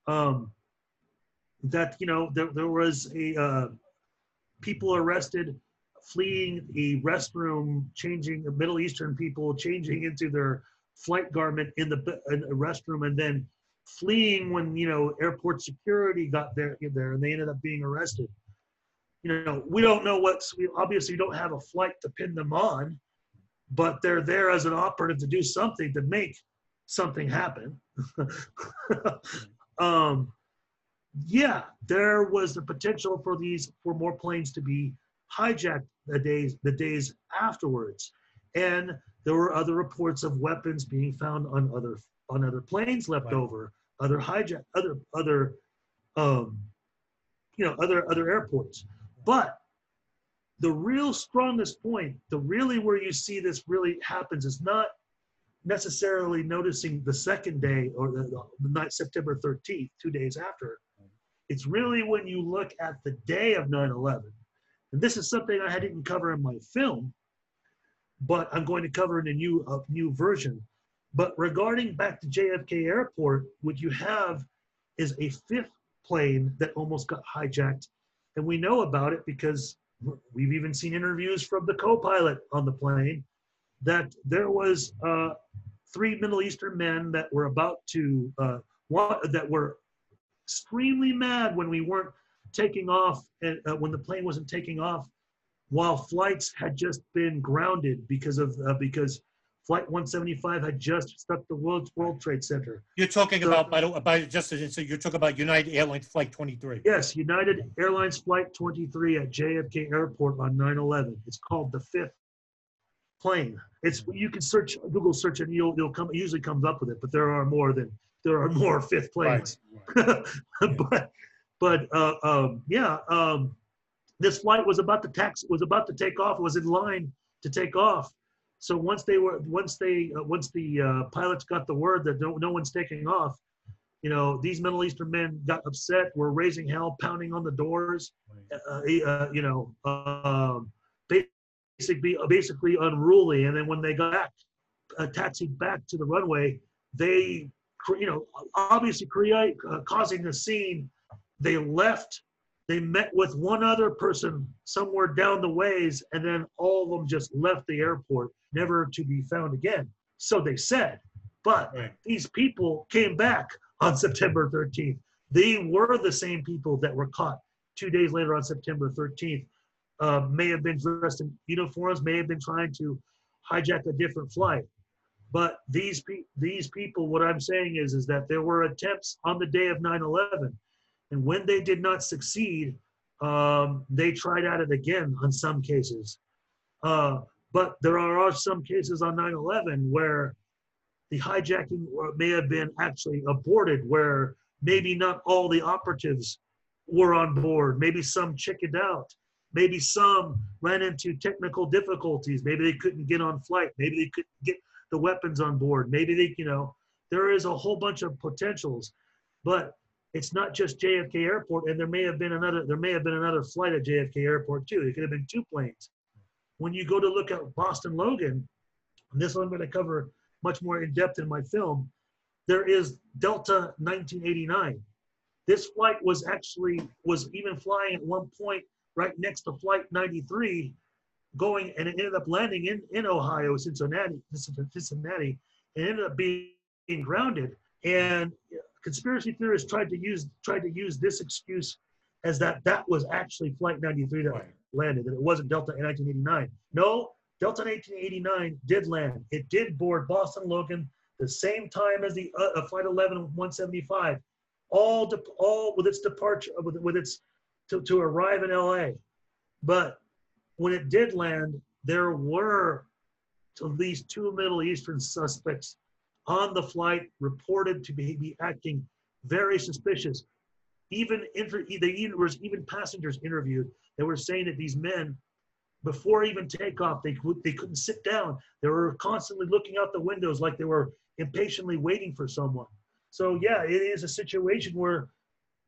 um, that you know there, there was a uh, people arrested fleeing a restroom changing middle eastern people changing into their flight garment in the in restroom and then fleeing when you know airport security got there there and they ended up being arrested you know we don't know what's we obviously don't have a flight to pin them on but they're there as an operative to do something to make something happen. Um yeah there was the potential for these for more planes to be hijacked the days the days afterwards. And there were other reports of weapons being found on other on other planes left Right. over other hijack other other um you know other other airports but the real strongest point the really where you see this really happens is not necessarily noticing the second day or the, the night september 13th two days after. It's really when you look at the day of 9-11 and this is something i didn't cover in my film but i'm going to cover in a new a new version. But regarding back to jfk airport what you have is a fifth plane that almost got hijacked and we know about it because we've even seen interviews from the co-pilot on the plane that there was uh, three Middle Eastern men that were about to uh, wa- that were extremely mad when we weren't taking off and uh, when the plane wasn't taking off while flights had just been grounded because of uh, because flight 175 had just struck the world world trade center You're talking So- about, by the by, just so you're talking about United Airlines Flight 23. Yes, United Airlines Flight 23 at JFK Airport on 9/11. It's called the fifth plane. It's you can search Google search and you'll you'll come it usually comes up with it, but there are more than there are more fifth planes. Right. but but uh, um, yeah, um, this flight was about to tax was about to take off. Was in line to take off. So once they were once they uh, once the uh, pilots got the word that no, no one's taking off, you know these Middle Eastern men got upset. Were raising hell, pounding on the doors. Uh, uh, you know, um, basically basically unruly. And then when they got back, uh, taxied back to the runway, they you know obviously create uh, causing a scene. They left. They met with one other person somewhere down the ways, and then all of them just left the airport, never to be found again. So they said. But Right. these people came back on September 13th. They were the same people that were caught two days later on September 13th. Uh, may have been dressed in uniforms, may have been trying to hijack a different flight. But these pe- these people, what I'm saying is, is that there were attempts on the day of 9/11, and when they did not succeed, um, they tried at it again on some cases. Uh, but there are some cases on 9/11 where the hijacking may have been actually aborted, where maybe not all the operatives were on board. Maybe some chickened out. Maybe some ran into technical difficulties. Maybe they couldn't get on flight. Maybe they couldn't get the weapons on board. Maybe they, you know, there is a whole bunch of potentials, but it's not just JFK Airport. And there may have been another. There may have been another flight at JFK Airport too. It could have been two planes. When you go to look at Boston Logan, and this one I'm going to cover much more in depth in my film. There is Delta 1989. This flight was actually was even flying at one point right next to Flight 93, going and it ended up landing in, in Ohio, Cincinnati, Cincinnati, and ended up being grounded. And conspiracy theorists tried to use tried to use this excuse as that that was actually Flight 93 that Right. landed, that it wasn't Delta in 1989. No, Delta in 1889 did land. It did board Boston Logan the same time as the uh, uh, Flight 11 175, all de- all with its departure with, with its to, to arrive in LA. But when it did land, there were at least two Middle Eastern suspects on the flight reported to be, be acting very suspicious. Even inter, they even, there was even passengers interviewed that were saying that these men, before even takeoff, they could they couldn't sit down. They were constantly looking out the windows like they were impatiently waiting for someone. So yeah, it is a situation where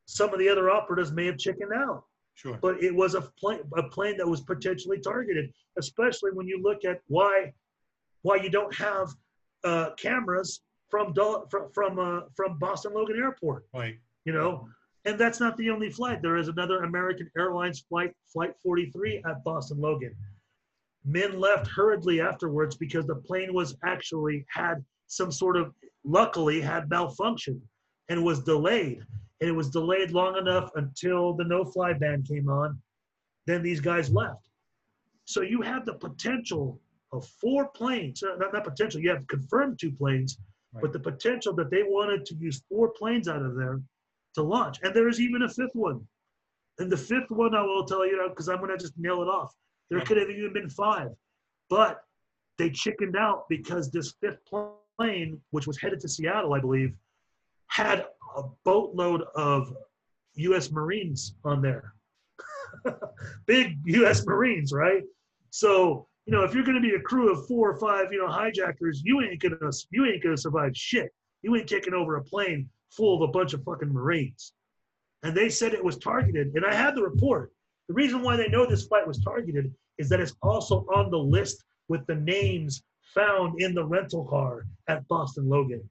some of the other operatives may have chickened out Sure. but it was a plane a plane that was potentially targeted especially when you look at why why you don't have uh, cameras from from from, uh, from Boston Logan Airport Right. you know and that's not the only flight. There is another American Airlines flight flight 43 at Boston Logan. Men left hurriedly afterwards because the plane was actually had some sort of luckily had malfunction and was delayed. And it was delayed long enough until the no fly ban came on then these guys left. So you have the potential of four planes uh, not, not potential you have confirmed two planes but the potential that they wanted to use four planes out of there to launch and there is even a fifth one and the fifth one i will tell you because i'm going to just nail it off there could have even been five but they chickened out because this fifth plane which was headed to seattle i believe had a boatload of U.S. Marines on there. Big U.S. Marines, right? So you know, if you're going to be a crew of four or five, you know, hijackers, you ain't gonna you ain't gonna survive shit. You ain't taking over a plane full of a bunch of fucking Marines. And they said it was targeted, and I had the report. The reason why they know this flight was targeted is that it's also on the list with the names found in the rental car at Boston Logan.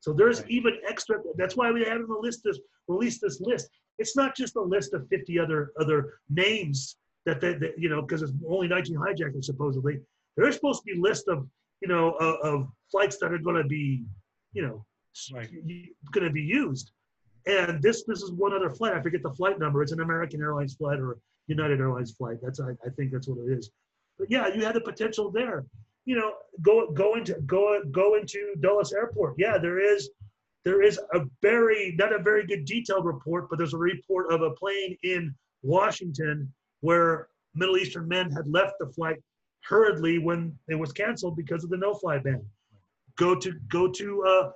So there's Right. even extra. That's why we haven't released this released this list. It's not just a list of 50 other other names that they, that, you know because it's only 19 hijackers supposedly. There's supposed to be a list of you know of, of flights that are going to be you know Right. going to be used. And this this is one other flight. I forget the flight number. It's an American Airlines flight or United Airlines flight. That's I, I think that's what it is. But yeah, you had the potential there. You know, go go into go go into Dulles Airport. Yeah, there is there is a very not a very good detailed report, but there's a report of a plane in Washington where Middle Eastern men had left the flight hurriedly when it was canceled because of the no-fly ban. Go to go to uh,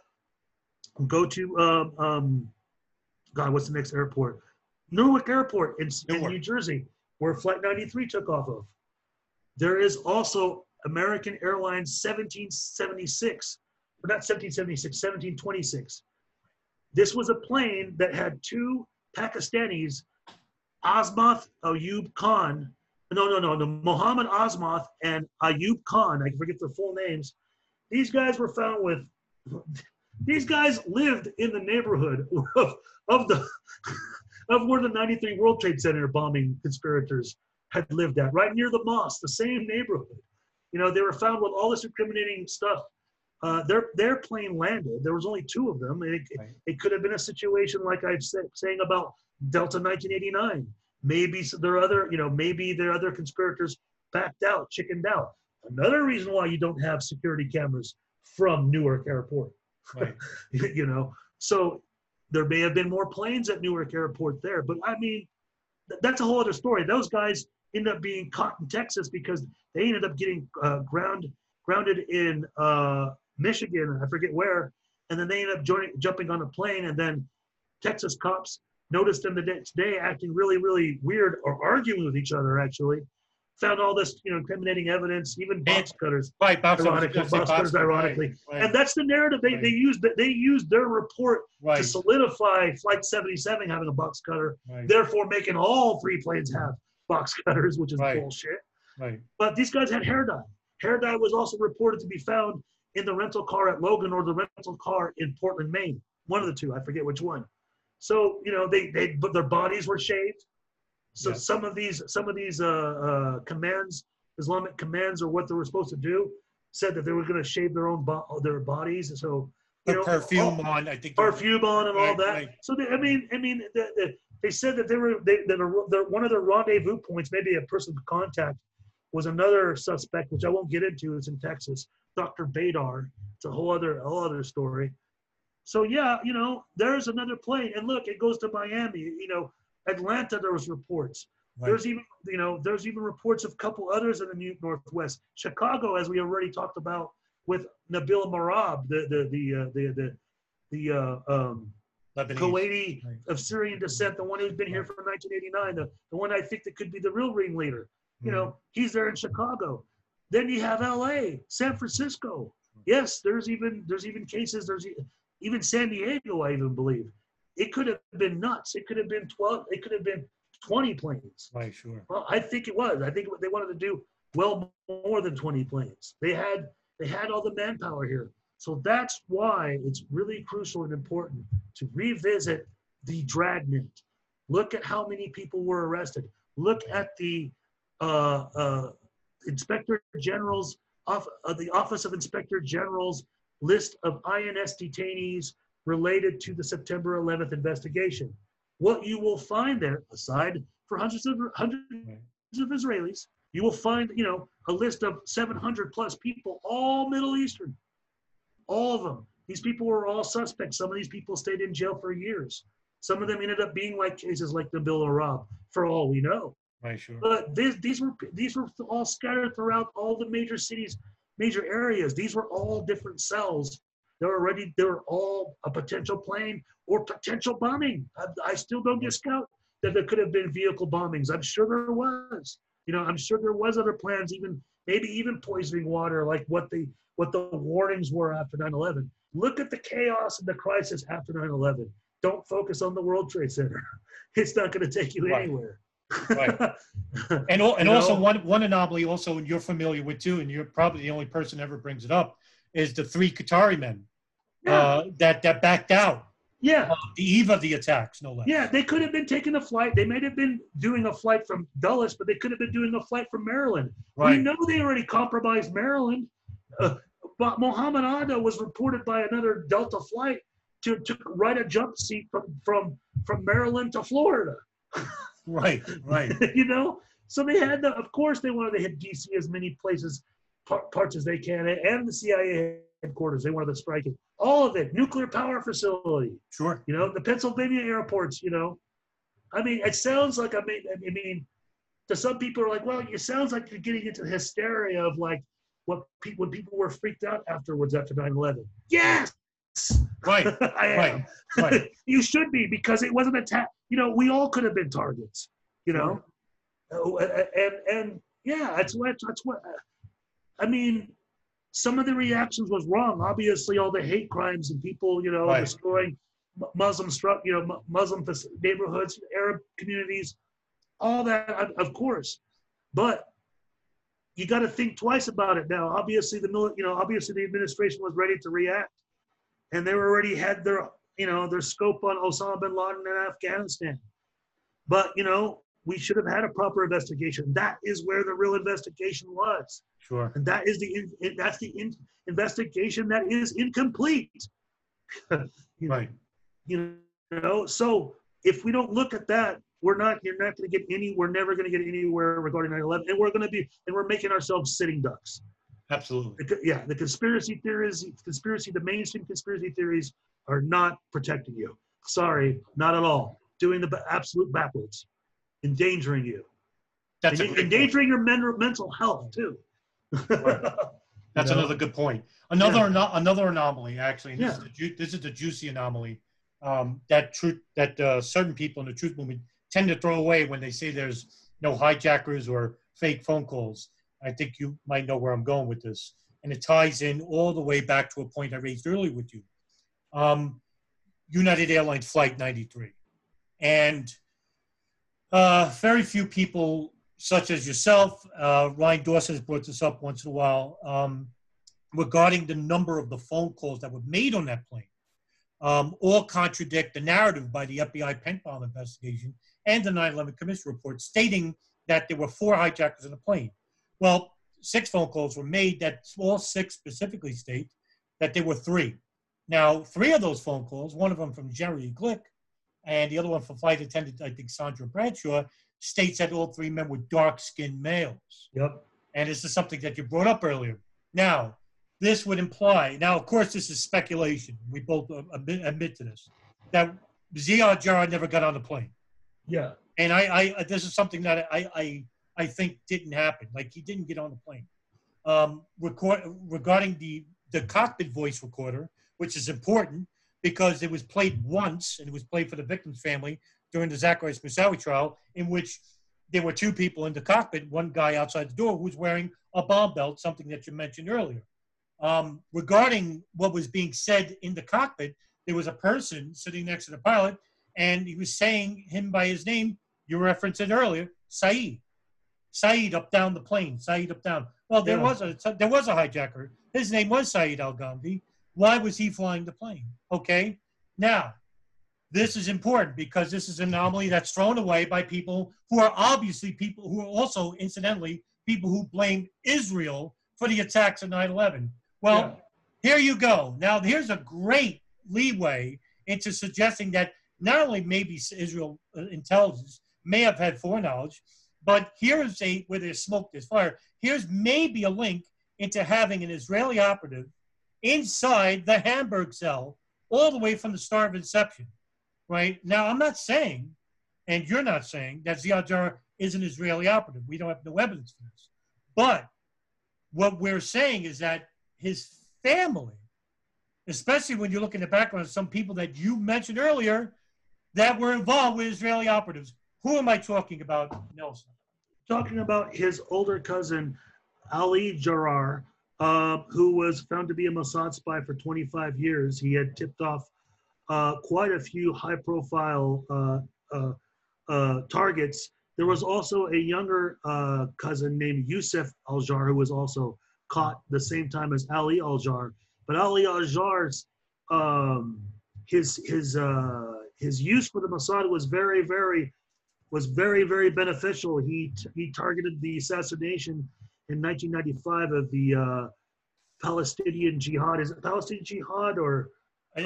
go to um, um, God, what's the next airport? Newark Airport in, in New Jersey, where Flight 93 took off of. There is also American Airlines 1776, or not 1776, 1726. This was a plane that had two Pakistanis, Azmath Ayub Khan. No, no, no, no. Mohammed Azmath and Ayub Khan. I forget their full names. These guys were found with. These guys lived in the neighborhood of, of the of where the 93 World Trade Center bombing conspirators had lived at, right near the mosque, the same neighborhood. You know, they were found with all this incriminating stuff. Uh, their their plane landed. There was only two of them. It, Right. it could have been a situation like I was saying about Delta 1989. Maybe are other, you know, maybe there are other conspirators backed out, chickened out. Another reason why you don't have security cameras from Newark Airport Right. you know so there may have been more planes at newark airport there but i mean th- that's a whole other story those guys end up being caught in texas because they ended up getting uh, ground grounded in uh, michigan i forget where and then they ended up joining, jumping on a plane and then texas cops noticed them the next day acting really really weird or arguing with each other actually found all this you know incriminating evidence even box cutters Right. Bob, I Ironically, gonna say Bob Bob right, ironically. Right. and that's the narrative they, Right. they used they used their report to solidify flight 77 having a box cutter therefore making all three planes have box cutters which is Right. bullshit Right. but these guys had hair dye hair dye was also reported to be found in the rental car at logan or the rental car in portland maine one of the two i forget which one so you know they they but their bodies were shaved So Yeah. some of these some of these uh, uh, commands, Islamic commands, or what they were supposed to do, said that they were going to shave their own bo- their bodies. And So you know, perfume all- on. I think. perfume on and all that. right. So they, I mean, I mean, the, the, they said that they were they, that a, one of their rendezvous points, maybe a person of contact, was another suspect, which I won't get into. It's in Texas, Dr. Badar. It's a whole other whole other story. So yeah, you know, there's another plane, and look, it goes to Miami. You know, Atlanta. There was reports. Right. There's even you know there's even reports of a couple others in the New Northwest. Chicago, as we already talked about with Nabil Marabh, the the the uh, the the, the uh, um, Kuwaiti Right. of Syrian descent, the one who's been here from 1989, the, the one I think that could be the real ringleader. You know, he's there in Chicago. Then you have L.A., San Francisco. Yes, there's even there's even cases. There's even San Diego. I even believe it could have been nuts. It could have been 12. It could have been 20 planes. Right. Sure. Well, I think it was. I think they wanted to do well more than 20 planes. They had they had all the manpower here. So that's why it's really crucial and important to revisit the dragnet. Look at how many people were arrested. Look at the uh, uh, Inspector General's off, uh, the Office of Inspector General's list of INS detainees related to the September 11th investigation. What you will find there, aside for hundreds of hundreds of Israelis, you will find, you know, a list of 700 plus people, all Middle Eastern, all of them. These people were all suspects. Some of these people stayed in jail for years. Some of them ended up being like cases like Nabil Marabh, for all we know. Right. Sure. But these, these were these were all scattered throughout all the major cities, major areas. These were all different cells. They were already they're all a potential plane or potential bombing. I, I still don't hmm. discount that there could have been vehicle bombings. I'm sure there was. You know, I'm sure there was other plans, even maybe even poisoning water, like what the what the warnings were after 9/11. Look at the chaos and the crisis after 9/11. Don't focus on the World Trade Center. It's not going to take you Right. anywhere. Right. And, and You also know? one one anomaly also you're familiar with too, and you're probably the only person ever brings it up, is the three Qatari men uh, that that backed out Yeah, uh, the eve of the attacks, no less. yeah, they could have been taking a flight. They may have been doing a flight from Dulles, but they could have been doing a flight from Maryland. We know they already compromised Maryland. Uh, but Mohammed Atta was reported by another Delta flight to, to ride a jump seat from, from, from Maryland to Florida. Right. Right. you know, so they had the. Of course, they wanted to hit DC as many places, par- parts as they can, and the CIA headquarters. They wanted to strike it. All of it. Nuclear power facility. Sure. You know, the Pennsylvania airports. You know, I mean, it sounds like I mean, I mean, to some people are like, well, it sounds like you're getting into the hysteria of like what people when people were freaked out afterwards after 9/11. Yes, Right. I am. Right. Right. you should be because it wasn't attack. You know, we all could have been targets. You know, Oh, and and yeah, that's what that's what. I mean, some of the reactions was wrong. Obviously, all the hate crimes and people, you know, Right. destroying Muslim struck, you know, Muslim neighborhoods, Arab communities, all that, of- of course. But you got to think twice about it now. Obviously, the you know, obviously the administration was ready to react, and they already had their, you know, their scope on Osama bin Laden in Afghanistan. But you know, we should have had a proper investigation. That is where the real investigation was, Sure. and that is the in, that's the in, investigation that is incomplete. You- Right. you know so if we don't look at that we're not you're not going to get any we're never going to get anywhere regarding 9-11 and we're going to be and we're making ourselves sitting ducks Absolutely. The yeah the conspiracy theories conspiracy the mainstream conspiracy theories are not protecting you sorry not at all doing the absolute backwards endangering you That's And great point. endangering your men- mental health too That's You know? another good point. Another Yeah. ano- another anomaly, actually. And this, is Yeah. the ju- this is the juicy anomaly um, that truth that uh, certain people in the truth movement tend to throw away when they say there's no hijackers or fake phone calls. I think you might know where I'm going with this, and it ties in all the way back to a point I raised earlier with you. Um, United Airlines Flight 93, and uh, very few people such as yourself, uh, Ryan Dawson has brought this up once in a while, um, regarding the number of the phone calls that were made on that plane, um, all contradict the narrative by the FBI PENTTBOM investigation and the 9/11 Commission report, stating that there were four hijackers in the plane. Well, six phone calls were made that all six specifically state that there were three. Now, three of those phone calls, one of them from Jerry Glick, and the other one for flight attendant, I think Sandra Bradshaw, states that all three men were dark-skinned males. Yep. And this is something that you brought up earlier. Now, this would imply, now, of course, this is speculation. We both admit, admit to this, that Ziad Jarrah never got on the plane. Yeah. And I, I, this is something that I, I, I think didn't happen. Like he didn't get on the plane. Um, record, regarding the, the cockpit voice recorder, which is important because it was played once and it was played for the victim's family during the Zacarias Moussaoui trial, in which there were two people in the cockpit, one guy outside the door who was wearing a bomb belt, something that you mentioned earlier. Um, regarding what was being said in the cockpit, there was a person sitting next to the pilot, and he was saying him by his name. You referenced it earlier, Saeed. Saeed up down the plane. Saeed up down. Well, there Yeah. was a there was a hijacker. His name was Saeed Al Ghamdi. Why was he flying the plane? Okay. Now, this is important because this is an anomaly that's thrown away by people who are obviously people who are also, incidentally, people who blame Israel for the attacks of 9 11. Well, here you go. Now, here's a great leeway into suggesting that not only maybe Israel uh, intelligence may have had foreknowledge, but here's a where there's smoke, there's fire. Here's maybe a link into having an Israeli operative inside the Hamburg cell all the way from the start of inception. Right now, I'm not saying, and you're not saying that Ziad is an Israeli operative. We don't have no evidence for this. But what we're saying is that his family, especially when you look in the background of some people that you mentioned earlier that were involved with Israeli operatives. Who am I talking about, Nelson? talking about his older cousin Ali Jarrar, uh, who was found to be a Mossad spy for 25 years. He had tipped off uh, quite a few high-profile uh, uh, uh, targets. There was also a younger uh, cousin named Yusuf Al-Jar who was also caught the same time as Ali Al-Jar. But Ali Al-Jar's um, his his his use for the Mossad was very very was very, very beneficial. He he targeted the assassination in 1995 of the uh, Palestinian Jihad. Is it Palestinian Jihad or Uh,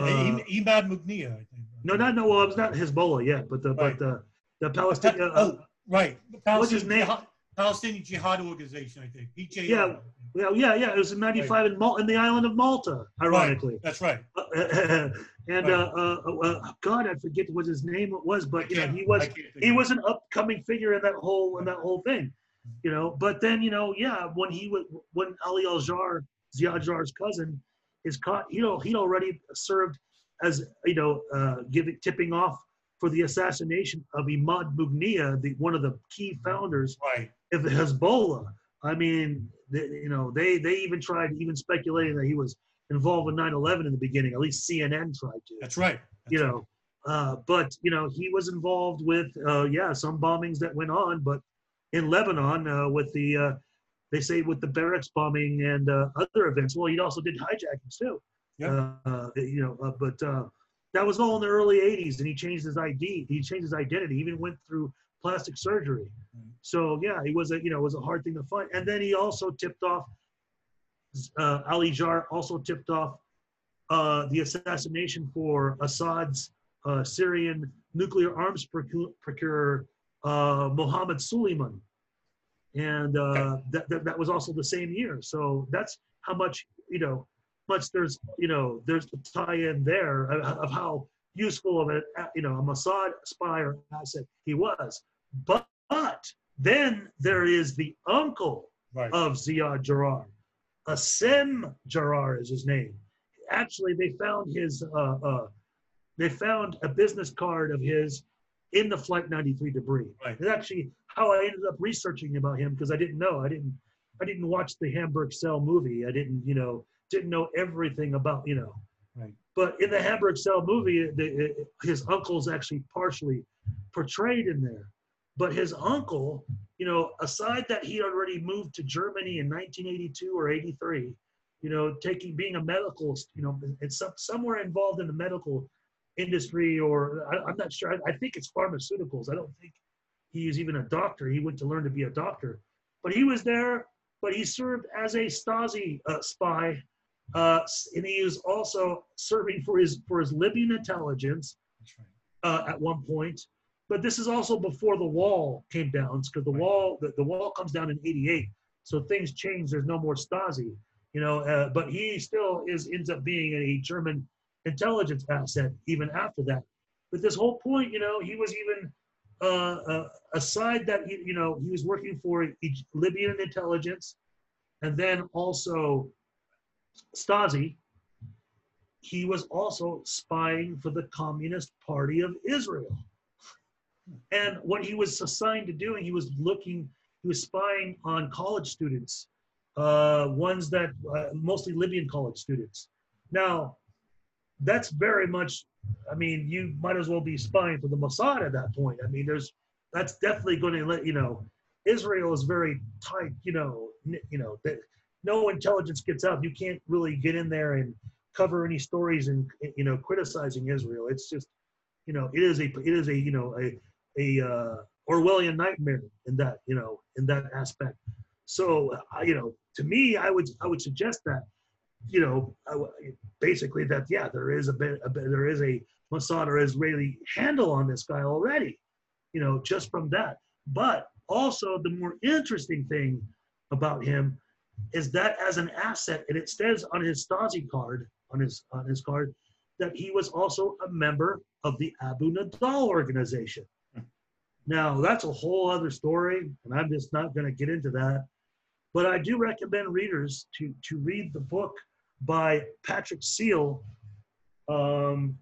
Imad Mugniya, I think. no? Not no. Well, it was not Hezbollah yet, but the Right. but the the Palestinian. Uh, oh, right. The what's his Palestinian name? Jihad, Palestinian Jihad Organization, I think. PJO. Yeah, yeah, yeah, yeah. It was in '95 in Mal- in the island of Malta, ironically. That's right. and Right. uh, uh, uh, God, I forget what his name was, but you know, he was I can't think he was an upcoming figure in that whole in that whole thing, you know. But then you know, yeah, when he was when Ali Al Jar, Ziad Jar's cousin, is caught, you know, he'd already served as you know, uh, giving tipping off for the assassination of Imad Mugniya, the one of the key founders Right. of the Hezbollah. I mean, they, you know, they they even tried even speculating that he was involved with 9/11 in the beginning. At least CNN tried to That's right. you know uh, but you know he was involved with uh, yeah some bombings that went on but in lebanon uh, with the uh, they say with the barracks bombing and uh, other events. Well he also did hijackings too. Yeah. uh, you know uh, but uh, that was all in the early 80s and he changed his id he changed his identity he even went through plastic surgery. So yeah it was a you know it was a hard thing to find. And then he also tipped off uh, ali jar also tipped off uh, the assassination for Assad's uh, Syrian nuclear arms procu- procurer, uh, Mohammed Suleiman. And uh, that, that, that was also the same year. So that's how much, you know, much there's, you know, there's the tie in there of, of how useful of a, you know, a Mossad spy or asset he was. But, but then there is the uncle Right. of Ziad Jarrar. Asim Jarrar is his name actually they found his uh, uh, they found a business card of his in the flight 93 debris. Right. it's actually how i ended up researching about him because i didn't know. I didn't i didn't watch the hamburg cell movie. I didn't you know didn't know everything about you know. Right. but in the hamburg cell movie the, his uncle's actually partially portrayed in there. But his uncle you know aside that he already moved to germany in 1982 or 83 you know, taking being a medical, you know, it's some, somewhere involved in the medical industry, or I, am not sure. I, I, think it's pharmaceuticals. I don't think he is even a doctor. He went to learn to be a doctor, but he was there. But he served as a Stasi uh, spy, uh, and he was also serving for his for his Libyan intelligence uh, at one point. But this is also before the wall came down, because the wall the, the wall comes down in '88, so things change. There's no more Stasi, you know. Uh, but he still is ends up being a German intelligence asset even after that. But this whole point, you know, he was even uh, uh, aside that he, you know he was working for Libyan intelligence, and then also Stasi. He was also spying for the Communist Party of Israel. And what he was assigned to doing, he was looking, he was spying on college students, uh, ones that uh, mostly Libyan college students. Now, that's very much I mean, you might as well be spying for the Mossad at that point. I mean, there's that's definitely going to let you know. Israel is very tight. You know, you know that no intelligence gets out. You can't really get in there and cover any stories and you know criticizing Israel. It's just you know it is a it is a you know a a uh, Orwellian nightmare in that you know in that aspect. So uh, you know to me, I would I would suggest that you know, uh, basically that yeah, there is a bit, a bit there is a Mossad or Israeli handle on this guy already, you know, just from that. But also the more interesting thing about him is that as an asset, and it says on his Stasi card, on his on his card, that he was also a member of the Abu Nidal organization. Now that's a whole other story, and I'm just not going to get into that. But I do recommend readers to to read the book by Patrick Seale um,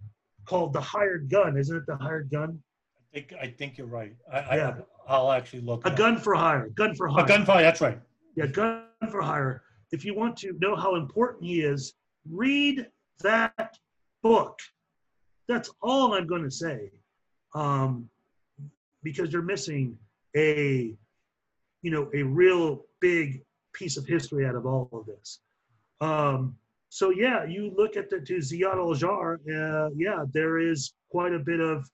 called The Hired Gun. Isn't it The Hired Gun? I think I think you're right. I, yeah. I will actually look. A gun for hire. Gun for hire. A gun for hire. That's right. Yeah, gun for hire. If you want to know how important he is, read that book. That's all I'm going to say, um, because you're missing a, you know, a real big piece of history out of all of this. Um, so yeah, you look at the to Ziad al-Jar, uh, yeah, there is quite a bit of,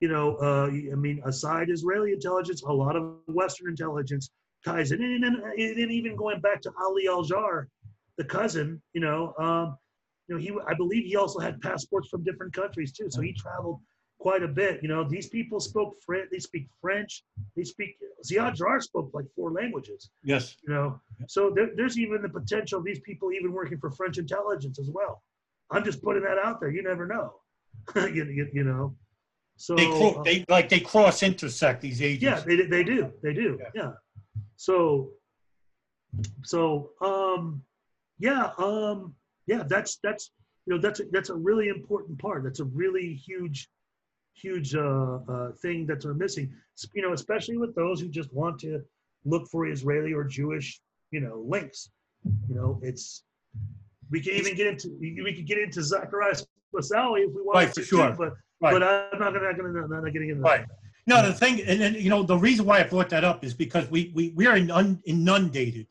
you know, uh, I mean, aside Israeli intelligence, a lot of Western intelligence ties in, and, and, even going back to Ali al-Jar, the cousin, you know, um, you know, he I believe he also had passports from different countries too, so he traveled quite a bit. You know, these people spoke French. They speak French. They speak. Ziad Jar spoke like four languages. Yes. You know, so there, there's even the potential of these people even working for French intelligence as well. I'm just putting that out there. You never know. you, you, you, know. So they, uh, they like they cross intersect these agencies. Yeah, they, they do. They do. Yeah. yeah. So so um yeah um yeah that's that's you know that's a, that's a really important part. That's a really huge huge uh, uh, thing that they're missing. You know, especially with those who just want to look for Israeli or Jewish, you know, links. You know, it's we can even get into we could get into Zacarias Moussaoui if we want right, to, sure. But right. but I'm not gonna, not gonna not gonna get into right. That. No, the thing, and, and you know, the reason why I brought that up is because we we we are inundated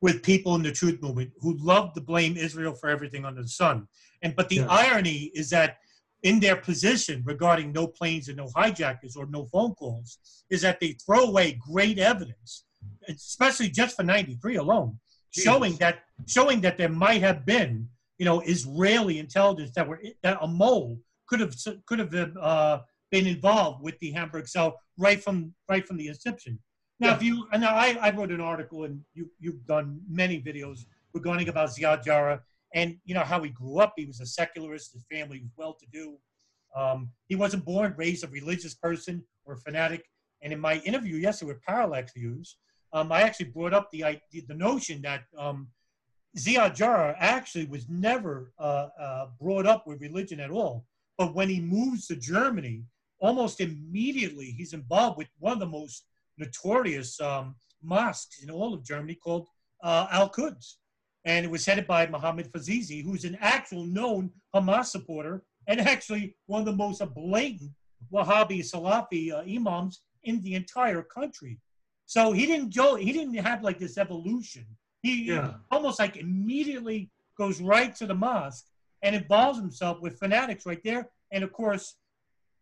with people in the truth movement who love to blame Israel for everything under the sun. And but the yeah. irony is that in their position regarding no planes and no hijackers or no phone calls is that they throw away great evidence, especially just for 93 alone, showing that showing that there might have been, you know, Israeli intelligence that were that a mole could have could have uh, been involved with the Hamburg cell right from right from the inception. Now, yeah. if you and I, I wrote an article and you you've done many videos regarding about Ziad Jarrah and you know how he grew up. He was a secularist. His family was well-to-do. Um, he wasn't born raised a religious person or fanatic. And in my interview yesterday with Parallax Views, um, I actually brought up the the notion that um, Ziad Jarrah actually was never uh, uh, brought up with religion at all. But when he moves to Germany, almost immediately he's involved with one of the most notorious um, mosques in all of Germany called uh, Al Quds and it was headed by Mohammed Fizazi, who's an actual known Hamas supporter and actually one of the most blatant Wahhabi Salafi uh, imams in the entire country. So he didn't go, he didn't have like this evolution. He yeah. almost like immediately goes right to the mosque and involves himself with fanatics right there And of course,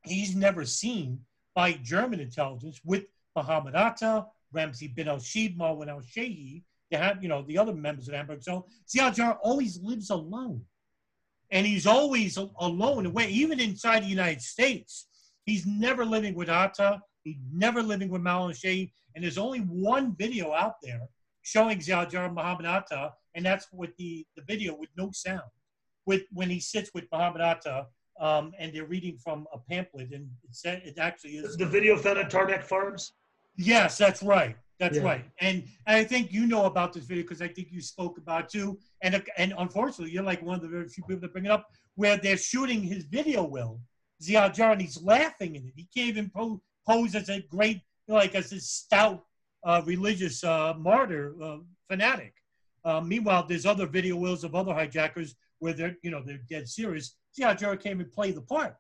he's never seen by German intelligence with Muhammad Atta, Ramzi bin al-Shibh, Marwan al-Shehi, they have, you know, the other members of Hamburg. So Ziad Jarrah always lives alone. And he's always alone away, even inside the United States. He's never living with Atta. He's never living with al-Shehi. And there's only one video out there showing Ziad Jarrah Muhammad Atta, and that's with the, the video with no sound. With when he sits with Muhammad Atta um, and they're reading from a pamphlet, and it said it actually is the video found at Tarnak Farms. Yes, that's right. That's Yeah. right. And I think you know about this video because I think you spoke about it too. And and unfortunately, you're like one of the very few people that bring it up where they're shooting his video. Will Ziad Jarrah, and he's laughing in it. He can't even po- pose as a great, like as a stout uh, religious uh, martyr uh, fanatic. Uh, meanwhile, there's other video wills of other hijackers where they're you know they're dead serious. Ziad Jarrah came and play the part.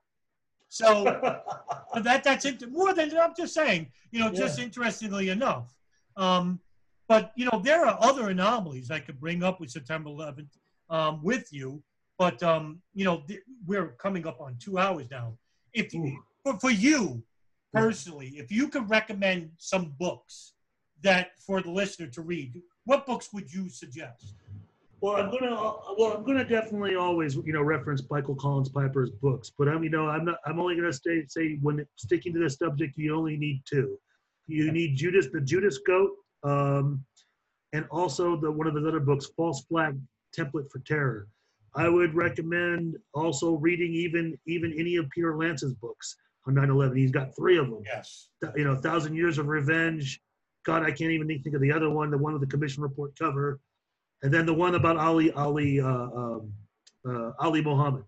So that that's it. More than I'm just saying, you know, just interestingly enough. Um, but you know, there are other anomalies I could bring up with September 11th um, with you. But um, you know, th- we're coming up on two hours now. If for, for you personally, if you could recommend some books that for the listener to read, what books would you suggest? Well, I'm gonna well, I'm gonna definitely always you know reference Michael Collins Piper's books, but I'm you know I'm not I'm only gonna stay say when sticking to this subject you only need two. You need Judas the Judas Goat, um, and also the one of his other books, False Flag Template for Terror. I would recommend also reading even even any of Peter Lance's books on 9/11. He's got three of them. Yes. You know, Thousand Years of Revenge. God, I can't even think of the other one. The one with the commission report cover and then the one about Ali Ali uh, um, uh, Ali Muhammad.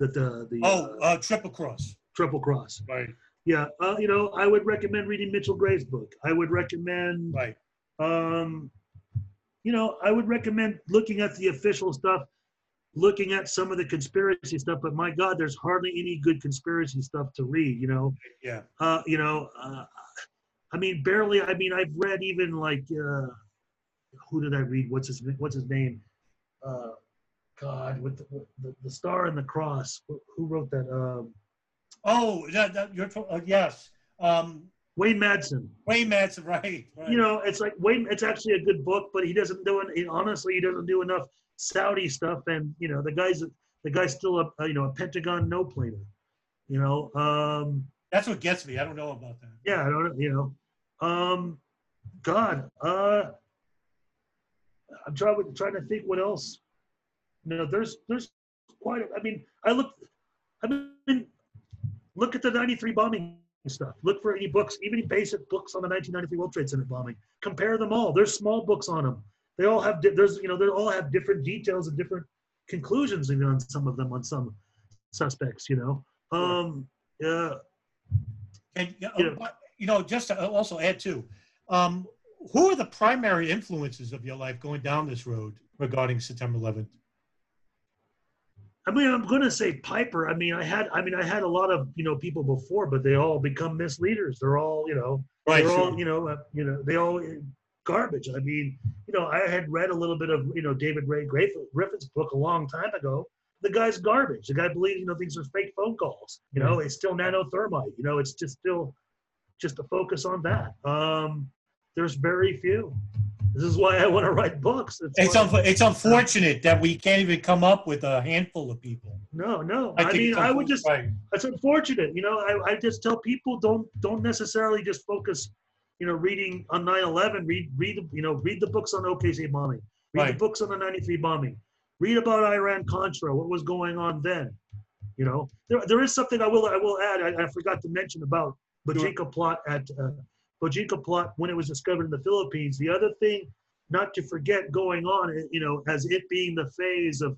That the the Oh, uh, uh, Triple Cross. Triple Cross. Right. Yeah, uh, you know, I would recommend reading Mitchell Gray's book. I would recommend, Right. um, you know, I would recommend looking at the official stuff, looking at some of the conspiracy stuff. But my God, there's hardly any good conspiracy stuff to read. You know, Yeah. uh, you know, uh, I mean, barely. I mean, I've read even like, uh, who did I read? What's his What's his name? Uh, God, with the, with the the star and the cross. Who wrote that? Um, Oh, that, that you're uh, yes. Um, Wayne Madsen. Wayne Madsen, right, right. You know, it's like Wayne. It's actually a good book, but he doesn't do it. Honestly, he doesn't do enough Saudi stuff, and you know, the guy's the guy's still a, a you know a Pentagon no planer. You know, um, That's what gets me. I don't know about that. yeah, I don't you know, um, God, uh, I'm trying trying to think what else. You know, there's there's quite. A, I mean, I look. I mean, look at the '93 bombing stuff. Look for any books, even basic books on the 1993 World Trade Center bombing. Compare them all. There's small books on them. They all have di- there's you know they all have different details and different conclusions even on some of them on some suspects. You know. Um. Yeah. And you know, know- you know, just to also add too, um, who are the primary influences of your life going down this road regarding September 11th? I mean, I'm going to say Piper. I mean, I had, I mean, I had a lot of, you know, people before, but they all become misleaders. They're all, you know, Right, they're all, you know, uh, you know, they all uh, garbage. I mean, you know, I had read a little bit of, you know, David Ray Griffin's book a long time ago. The guy's garbage. The guy believes, you know, things are fake phone calls. You know, it's still nanothermite. You know, it's just still, just to focus on that. Um, there's very few. This is why I want to write books. It's, why- unf- it's unfortunate that we can't even come up with a handful of people. no, no. I I, mean, I would just. right. That's unfortunate. You know, I, I just tell people don't don't necessarily just focus, you know, reading on 9/11. Read read you know read the books on OKC bombing. Read Right. the books on the 93 bombing. Read about Iran Contra. What was going on then? You know, there, there is something I will I will add. I, I forgot to mention about Bojinka plot at uh, Bojinka plot when it was discovered in the Philippines. The other thing not to forget going on, eh, you know, as it being the phase of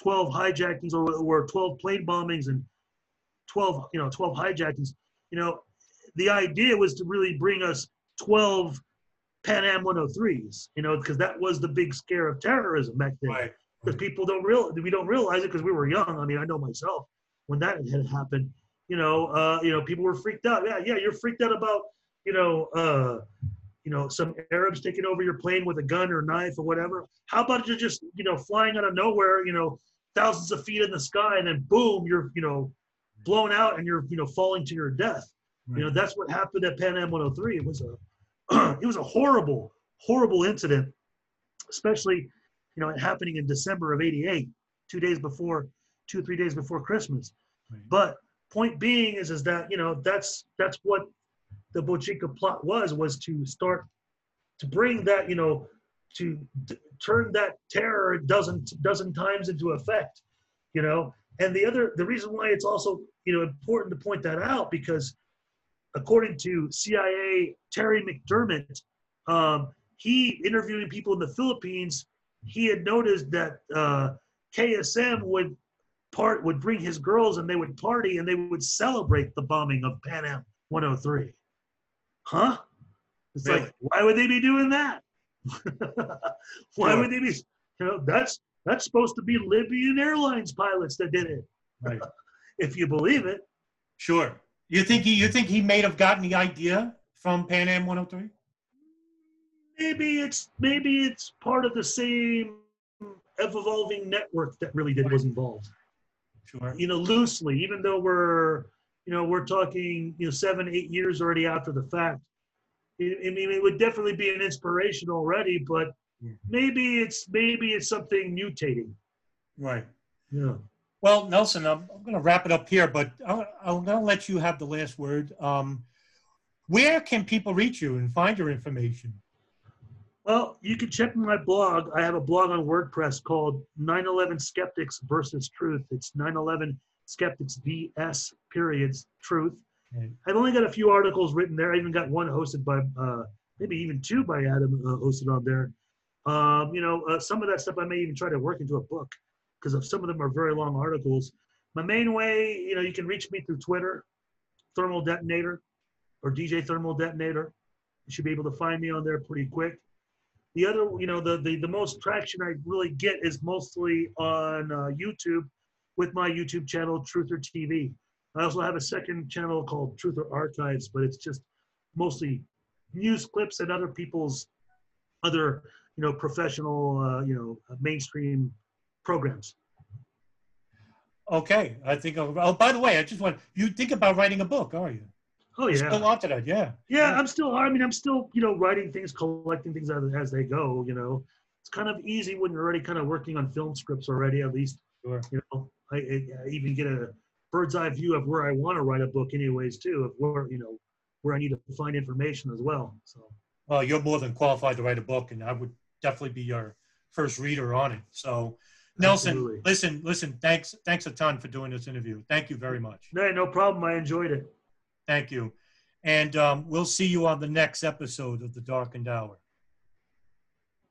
12 hijackings or, or 12 plane bombings and 12, you know, 12 hijackings, you know, the idea was to really bring us 12 Pan Am 103s, you know, because that was the big scare of terrorism back then. Right. Because people don't real, we don't realize it because we were young. I mean, I know myself when that had happened. You know, uh, you know, people were freaked out. Yeah, yeah, you're freaked out about, you know, uh, you know, some Arabs taking over your plane with a gun or knife or whatever. How about you just, you know, flying out of nowhere, you know, thousands of feet in the sky, and then boom, you're, you know, blown out and you're you know falling to your death. You know that's what happened at Pan Am 103. It was a it was a horrible horrible incident, especially you know it happening in December of '88, two days before, two three days before Christmas. Right. But point being is is that you know that's that's what the Bojinka plot was was to start to bring that you know to turn that terror a dozen dozen times into effect you know? And the other the reason why it's also you know important to point that out because according to cia terry mcdermott um, he interviewing people in the philippines he had noticed that uh, ksm would part would bring his girls and they would party and they would celebrate the bombing of pan am 103 huh it's Really? like why would they be doing that why Sure. would they be you know that's that's supposed to be libyan airlines pilots that did it Right. if you believe it Sure. You think he you think he may have gotten the idea from Pan Am 103? maybe it's maybe it's part of the same evolving network that really did was involved Sure. you know loosely even though we're you know we're talking you know seven eight years already after the fact i mean it would definitely be an inspiration already but Yeah. maybe it's maybe it's something mutating Right. yeah Well, Nelson, I'm, I'm going to wrap it up here, but I'm, I'm going to let you have the last word. Um, where can people reach you and find your information? well you can check my blog i have a blog on wordpress called 9-11 skeptics versus truth it's 9-11 skeptics vs periods truth. I've only got a few articles written there. I even got one hosted by, uh, maybe even two by Adam uh, hosted on there. Um, you know, uh, some of that stuff I may even try to work into a book because some of them are very long articles. My main way, you know, you can reach me through Twitter, Thermal Detonator, or DJ Thermal Detonator. You should be able to find me on there pretty quick. The other, you know, the the, the most traction I really get is mostly on uh, YouTube with my YouTube channel, Truther TV. I also have a second channel called Truther Archives, but it's just mostly news clips and other people's other, you know, professional, uh, you know, mainstream programs. Okay, I think. I'll, oh, by the way, I just want you think about writing a book, are you? Oh You're yeah, Still onto that, yeah. yeah. I'm still. I mean, I'm still, you know, writing things, collecting things as, as they go. You know, it's kind of easy when you're already kind of working on film scripts already. At least, Sure. you know, I, I even get a bird's eye view of where I want to write a book, anyways, too. Of where you know where I need to find information as well. So. Well, you're more than qualified to write a book, and I would definitely be your first reader on it. So, Nelson, Absolutely. listen, listen. Thanks, thanks a ton for doing this interview. Thank you very much. No, no problem. I enjoyed it. Thank you, and um, we'll see you on the next episode of the Darkened Hour.